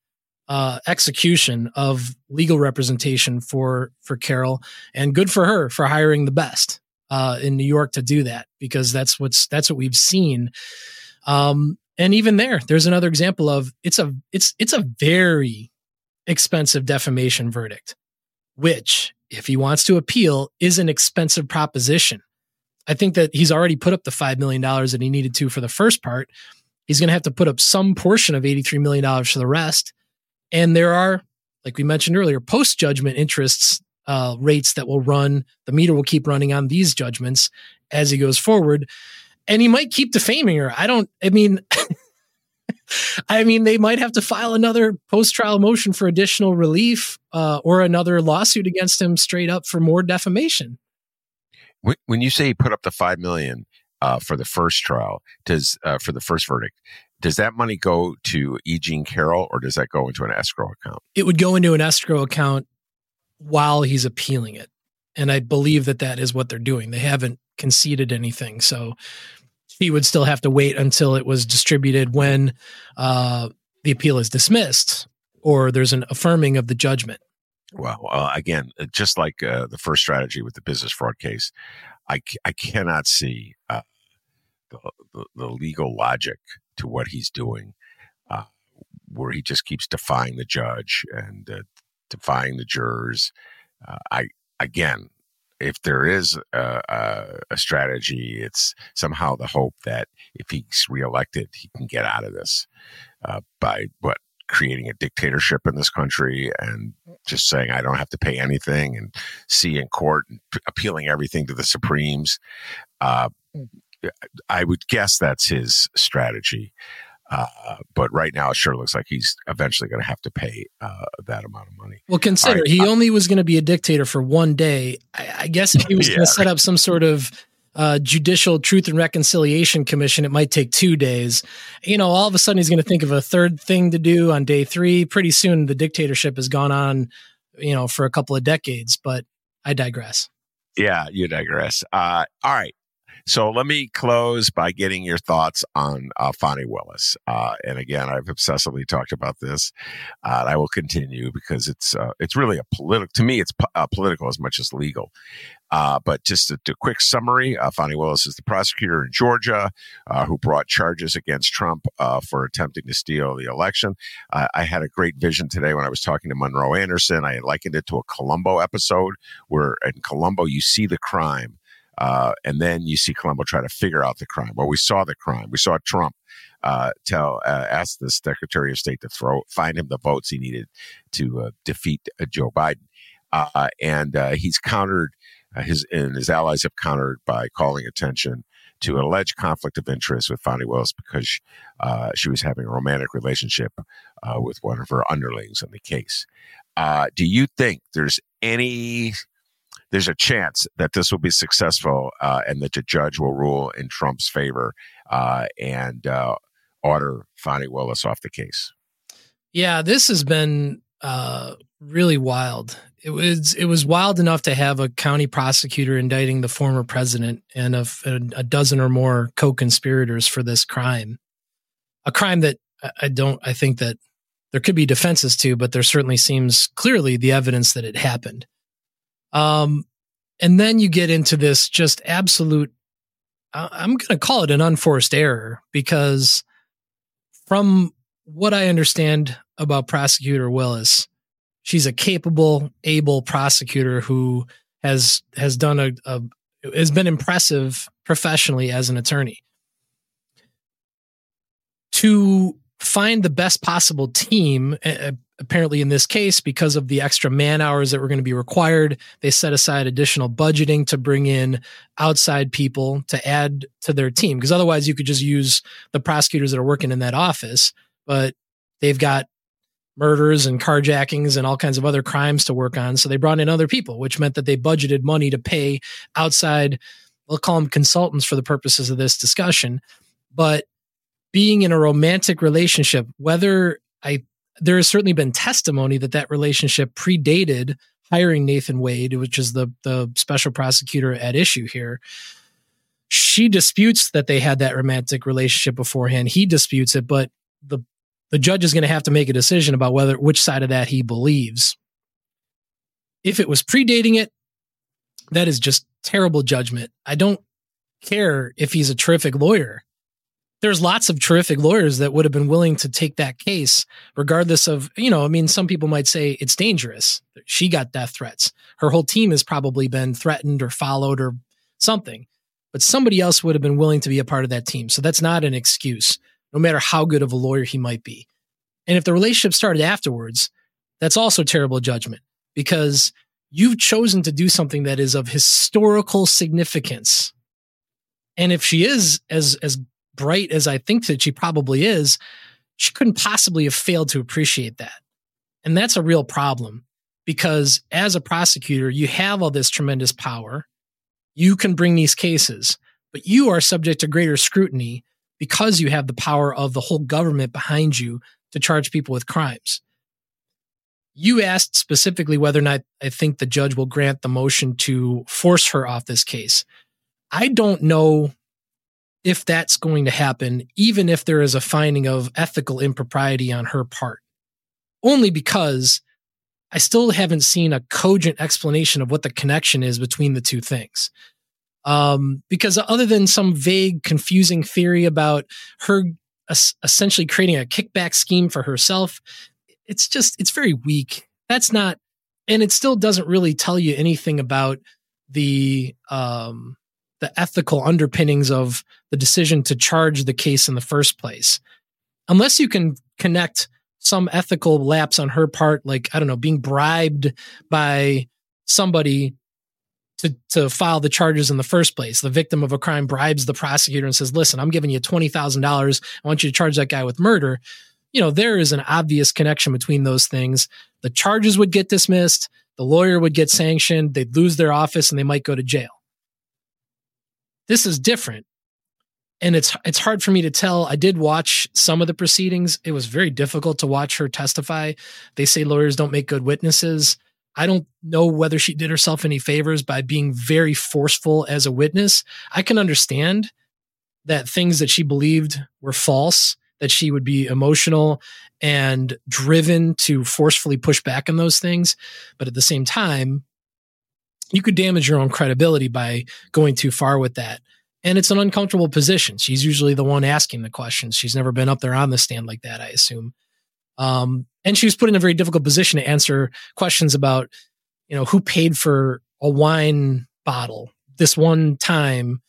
uh, execution of legal representation for for Carroll, and good for her for hiring the best. uh, in New York to do that because that's what's that's what we've seen. Um, and even there, there's another example of it's a it's it's a very expensive defamation verdict, which if he wants to appeal is an expensive proposition. I think that he's already put up the $5 million that he needed to for the first part. He's going to have to put up some portion of $83 million for the rest. And there are, like we mentioned earlier, post judgment interests uh, rates that will run. The meter will keep running on these judgments as he goes forward. And he might keep defaming her. I don't, I mean, [LAUGHS] I mean, they might have to file another post trial motion for additional relief uh, or another lawsuit against him straight up for more defamation. When you say he put up the five million uh, for the first trial, does uh, for the first verdict, does that money go to E. Jean Carroll or does that go into an escrow account? It would go into an escrow account while he's appealing it, and I believe that that is what they're doing. They haven't conceded anything, so he would still have to wait until it was distributed when uh, the appeal is dismissed or there's an affirming of the judgment. Well, uh, again, uh, just like uh, the first strategy with the business fraud case, I, I cannot see uh, the, the, the, legal logic to what he's doing, uh, where he just keeps defying the judge and uh, defying the jurors. I again, if there is a, a, a, strategy, it's somehow the hope that if he's reelected, he can get out of this by what creating a dictatorship in this country and just saying I don't have to pay anything and see in court and p- appealing everything to the Supremes. Uh, I would guess that's his strategy. Uh, but right now, it sure looks like he's eventually going to have to pay uh, that amount of money. Well, consider right. he uh, only was going to be a dictator for one day. I, I guess if he was [LAUGHS] yeah. going to set up some sort of uh, Judicial Truth and Reconciliation Commission, it might take two days. You know, all of a sudden he's going to think of a third thing to do on day three. Pretty soon the dictatorship has gone on, you know, for a couple of decades, but I digress. Yeah, you digress. Uh, all right. So let me close by getting your thoughts on uh, Fani Willis. Uh, and again, I've obsessively talked about this. Uh, I will continue because it's uh, it's really a political. To me, it's po- uh, political as much as legal. Uh, but just a, a, quick summary: uh, Willis is the prosecutor in Georgia who brought charges against Trump for attempting to steal the election. I had a great vision today when I was talking to Monroe Anderson. I likened it to a Columbo episode where in Columbo you see the crime uh, and then you see Columbo try to figure out the crime. Well, we saw the crime. We saw Trump uh, tell uh, ask the Secretary of State to throw find him the votes he needed to uh, defeat uh, Joe Biden, uh, and he's countered his and his allies have countered by calling attention to an alleged conflict of interest with Fani Willis because she was having a romantic relationship with one of her underlings in the case. do you think there's any there's a chance that this will be successful uh, and that the judge will rule in Trump's favor uh, and uh, order Fani Willis off the case. Yeah, this has been uh, really wild. It was it was wild enough to have a county prosecutor indicting the former president and a, a dozen or more co-conspirators for this crime, a crime that I don't. I think that there could be defenses to, but there certainly seems clearly the evidence that it happened. Um, and then you get into this just absolute, I'm going to call it an unforced error because from what I understand about prosecutor Willis, she's a capable, able prosecutor who has, has done a, a has been impressive professionally as an attorney. To find the best possible team, apparently in this case because of the extra man hours that were going to be required they set aside additional budgeting to bring in outside people to add to their team because otherwise you could just use the prosecutors that are working in that office but they've got murders and carjackings and all kinds of other crimes to work on so they brought in other people which meant that they budgeted money to pay outside we'll call them consultants for the purposes of this discussion but being in a romantic relationship whether I there has certainly been testimony that that relationship predated hiring Nathan Wade, which is the the special prosecutor at issue here. She disputes that they had that romantic relationship beforehand. He disputes it, but the the judge is going to have to make a decision about whether which side of that he believes. If it was predating it, That is just terrible judgment. I don't care if he's a terrific lawyer. There's lots of terrific lawyers that would have been willing to take that case, regardless of, you know, I mean, some people might say it's dangerous. She got death threats. Her whole team has probably been threatened or followed or something, but somebody else would have been willing to be a part of that team. So that's not an excuse, no matter how good of a lawyer he might be. And if the relationship started afterwards, that's also terrible judgment because you've chosen to do something that is of historical significance. And if she is as as bright as I think that she probably is, she couldn't possibly have failed to appreciate that. And that's a real problem because as a prosecutor, you have all this tremendous power. You can bring these cases, but you are subject to greater scrutiny because you have the power of the whole government behind you to charge people with crimes. You asked specifically whether or not I think the judge will grant the motion to force her off this case. I don't know if that's going to happen, even if there is a finding of ethical impropriety on her part, only because I still haven't seen a cogent explanation of what the connection is between the two things. Um, because other than some vague, confusing theory about her essentially creating a kickback scheme for herself. It's just, it's very weak. That's not, and it still doesn't really tell you anything about the, um, the ethical underpinnings of the decision to charge the case in the first place. Unless you can connect some ethical lapse on her part, like, I don't know, being bribed by somebody to to file the charges in the first place. The victim of a crime bribes the prosecutor and says, "Listen, I'm giving you twenty thousand dollars. I want you to charge that guy with murder." You know, there is an obvious connection between those things. The charges would get dismissed. The lawyer would get sanctioned. They'd lose their office and they might go to jail. This is different. And it's it's hard for me to tell. I did watch some of the proceedings. It was very difficult to watch her testify. They say lawyers don't make good witnesses. I don't know whether she did herself any favors by being very forceful as a witness. I can understand that things that she believed were false, that she would be emotional and driven to forcefully push back on those things. But at the same time, you could damage your own credibility by going too far with that. And it's an uncomfortable position. She's usually the one asking the questions. She's never been up there on the stand like that, I assume. Um, and she was put in a very difficult position to answer questions about, you know, who paid for a wine bottle this one time,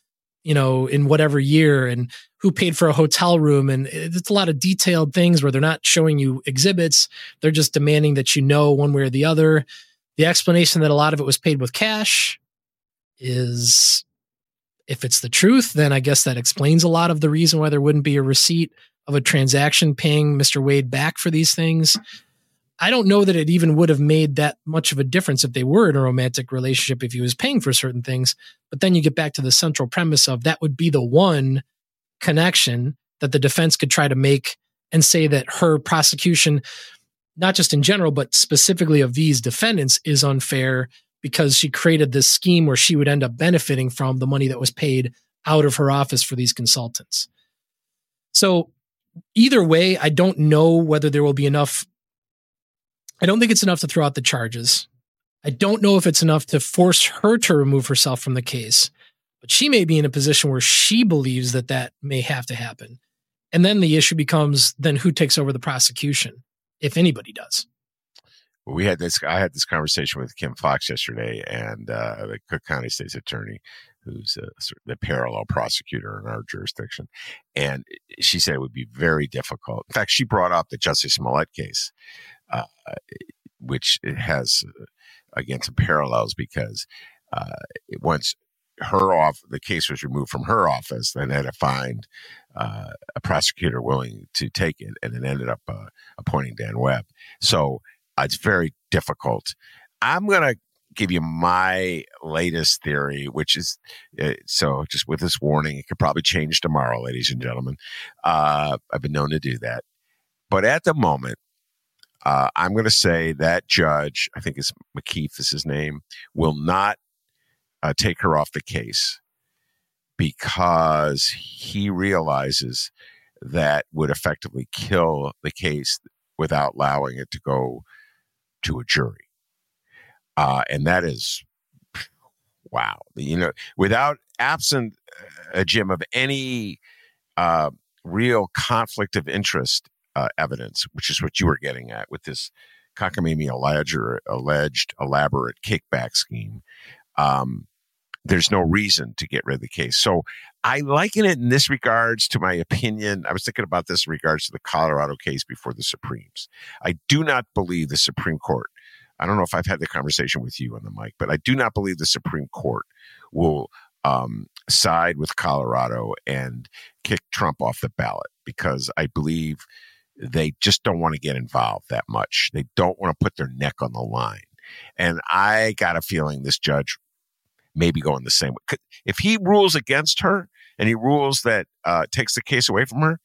you know, in whatever year and who paid for a hotel room. And it's a lot of detailed things where they're not showing you exhibits. They're just demanding that you know one way or the other. The explanation that a lot of it was paid with cash is if it's the truth, then I guess that explains a lot of the reason why there wouldn't be a receipt of a transaction paying Mr. Wade back for these things. I don't know that it even would have made that much of a difference if they were in a romantic relationship if he was paying for certain things. But then you get back to the central premise of that would be the one connection that the defense could try to make and say that her prosecution, not just in general, but specifically of these defendants, is unfair because she created this scheme where she would end up benefiting from the money that was paid out of her office for these consultants. So either way, I don't know whether there will be enough. I don't think it's enough to throw out the charges. I don't know if it's enough to force her to remove herself from the case, but she may be in a position where she believes that that may have to happen. And then the issue becomes then who takes over the prosecution, if anybody does. We had this. I had this conversation with Kim Foxx yesterday, and uh, the Cook County State's Attorney, who's a, the parallel prosecutor in our jurisdiction. And she said it would be very difficult. In fact, she brought up the Jussie Smollett case, uh, which has, uh, again, some parallels because uh, once her off, the case was removed from her office, then had to find uh, a prosecutor willing to take it, and it ended up uh, appointing Dan Webb. So uh, it's very difficult. I'm going to give you my latest theory, which is uh, so just with this warning, it could probably change tomorrow, ladies and gentlemen. Uh, I've been known to do that. But at the moment, uh, I'm going to say that judge, I think it's McKeith is his name, will not uh, take her off the case because he realizes that would effectively kill the case without allowing it to go to a jury. Uh, and that is wow. You know, without absent a uh, Jim of any uh, real conflict of interest uh, evidence, which is what you were getting at with this cockamamie alleged, alleged elaborate kickback scheme. Um, there's no reason to get rid of the case. So I liken it in this regards to my opinion. I was thinking about this in regards to the Colorado case before the Supremes. I do not believe the Supreme Court. I don't know if I've had the conversation with you on the mic, but I do not believe the Supreme Court will um, side with Colorado and kick Trump off the ballot because I believe they just don't want to get involved that much. They don't want to put their neck on the line. And I got a feeling this judge may be going the same way. If he rules against her and he rules that uh, takes the case away from her,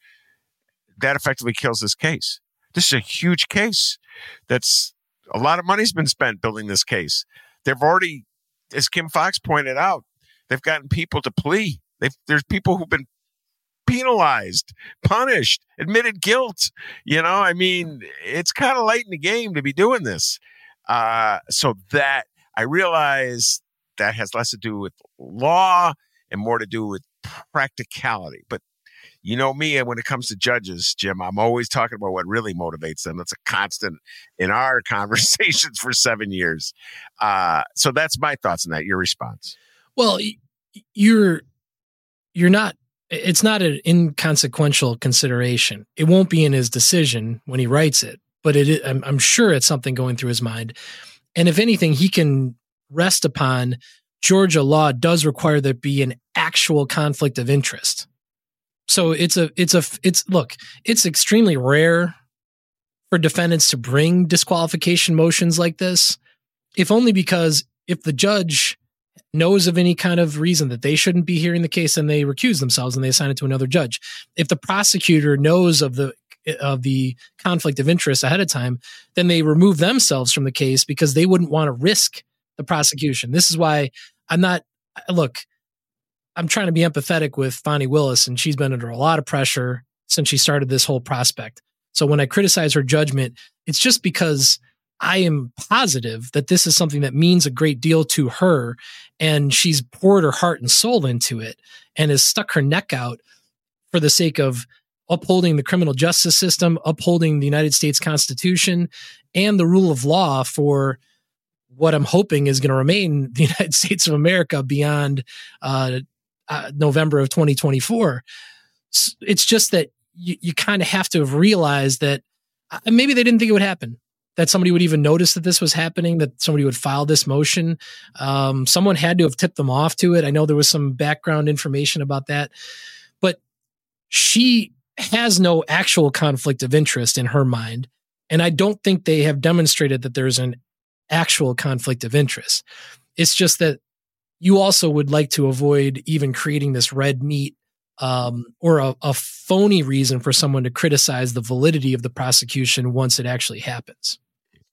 that effectively kills this case. This is a huge case. That's a lot of money's been spent building this case. They've already, as Kim Foxx pointed out, they've gotten people to plea. They've, there's people who've been penalized, punished, admitted guilt. You know, I mean, it's kind of late in the game to be doing this. Uh, so that I realize that has less to do with law and more to do with practicality. But you know me, and when it comes to judges, Jim, I'm always talking about what really motivates them. That's a constant in our [LAUGHS] conversations for seven years. Uh, so that's my thoughts on that. Your response? Well, you're you're not. It's not an inconsequential consideration. It won't be in his decision when he writes it, but it. I'm, I'm sure it's something going through his mind. And if anything, he can rest upon Georgia law does require there be an actual conflict of interest. So it's a it's a it's look, it's extremely rare for defendants to bring disqualification motions like this, if only because if the judge knows of any kind of reason that they shouldn't be hearing the case and they recuse themselves and they assign it to another judge. If the prosecutor knows of the of the conflict of interest ahead of time, then they remove themselves from the case because they wouldn't want to risk the prosecution. This is why I'm not, look, I'm trying to be empathetic with Fani Willis, and she's been under a lot of pressure since she started this whole prospect. So when I criticize her judgment, it's just because I am positive that this is something that means a great deal to her, and she's poured her heart and soul into it and has stuck her neck out for the sake of upholding the criminal justice system, upholding the United States Constitution, and the rule of law for what I'm hoping is going to remain the [LAUGHS] United States of America beyond uh, uh, November of 2024. It's just that you, you kind of have to have realized that uh, maybe they didn't think it would happen. That somebody would even notice that this was happening, that somebody would file this motion. Um, someone had to have tipped them off to it. I know there was some background information about that, but she has no actual conflict of interest in her mind. And I don't think they have demonstrated that there's an actual conflict of interest. It's just that you also would like to avoid even creating this red meat um, or a, a, phony reason for someone to criticize the validity of the prosecution once it actually happens.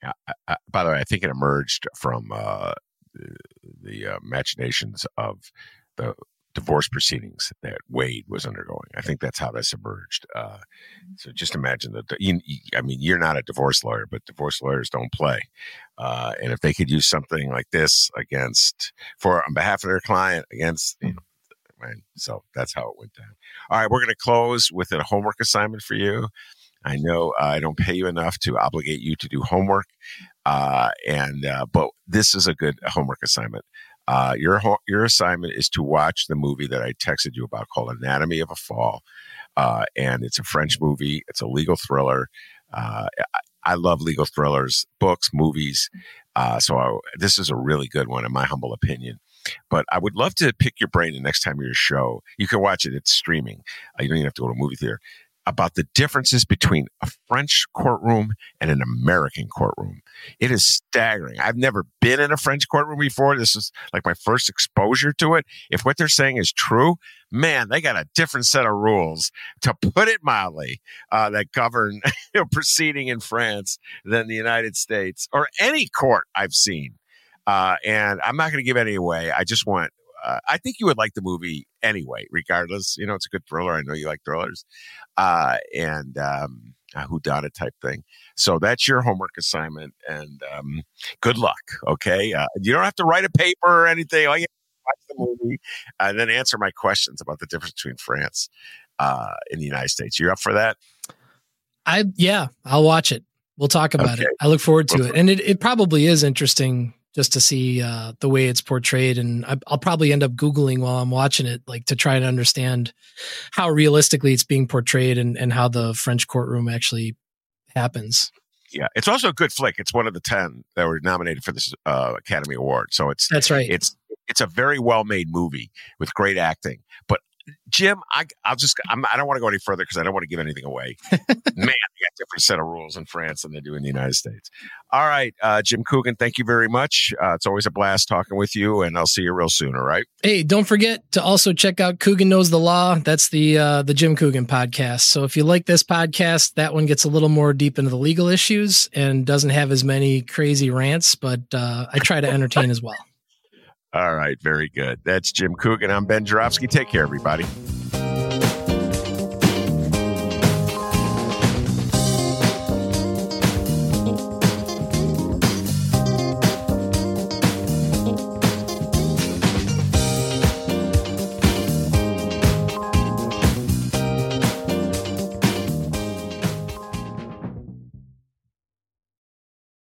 Yeah, I, I, by the way, I think it emerged from uh, the, the uh, machinations of the divorce proceedings that Wade was undergoing. I think that's how this emerged. Uh, so just imagine that. You, I mean, you're not a divorce lawyer, but divorce lawyers don't play. Uh, and if they could use something like this against, for on behalf of their client, against, you know, right? So that's how it went down. All right, we're going to close with a homework assignment for you. I know I don't pay you enough to obligate you to do homework, uh, and uh, but this is a good homework assignment. Uh, your your assignment is to watch the movie that I texted you about called Anatomy of a Fall, uh, and it's a French movie. It's a legal thriller. Uh, I, I, love legal thrillers, books, movies. Uh, so I, this is a really good one, in my humble opinion. But I would love to pick your brain the next time you're a show. You can watch it; it's streaming. Uh, you don't even have to go to a movie theater about the differences between a French courtroom and an American courtroom. It is staggering. I've never been in a French courtroom before. This is like my first exposure to it. If what they're saying is true, man, they got a different set of rules, to put it mildly, uh, that govern [LAUGHS] you know, proceeding in France than the United States or any court I've seen. Uh, and I'm not going to give any away. I just want uh, I think you would like the movie anyway, regardless. You know, it's a good thriller. I know you like thrillers, uh, and um, a whodunit type thing. So that's your homework assignment, and um, good luck. Okay, uh, you don't have to write a paper or anything. All you movie, and then answer my questions about the difference between France uh, and the United States. You're up for that? I yeah, I'll watch it. We'll talk about okay. it. I look forward to it, and it, it probably is interesting just to see uh, the way it's portrayed. And I, will probably end up googling while I'm watching it, like to try to understand how realistically it's being portrayed and and how the French courtroom actually happens. Yeah, it's also a good flick. It's one of the ten that were nominated for this uh, Academy Award. So it's that's right. It's it's a very well made movie with great acting. But Jim, I, I'll just, I'm, I do not want to go any further because I don't want to give anything away. [LAUGHS] Man, they got different set of rules in France than they do in the United States. All right, uh, Jim Coogan, thank you very much. Uh, it's always a blast talking with you, and I'll see you real soon. All right. Hey, don't forget to also check out Coogan Knows the Law. That's the uh, the Jim Coogan podcast. So if you like this podcast, that one gets a little more deep into the legal issues and doesn't have as many crazy rants, but uh, I try to entertain as well. All right, very good. That's Jim Coogan. I'm Ben Joravsky. Take care, everybody.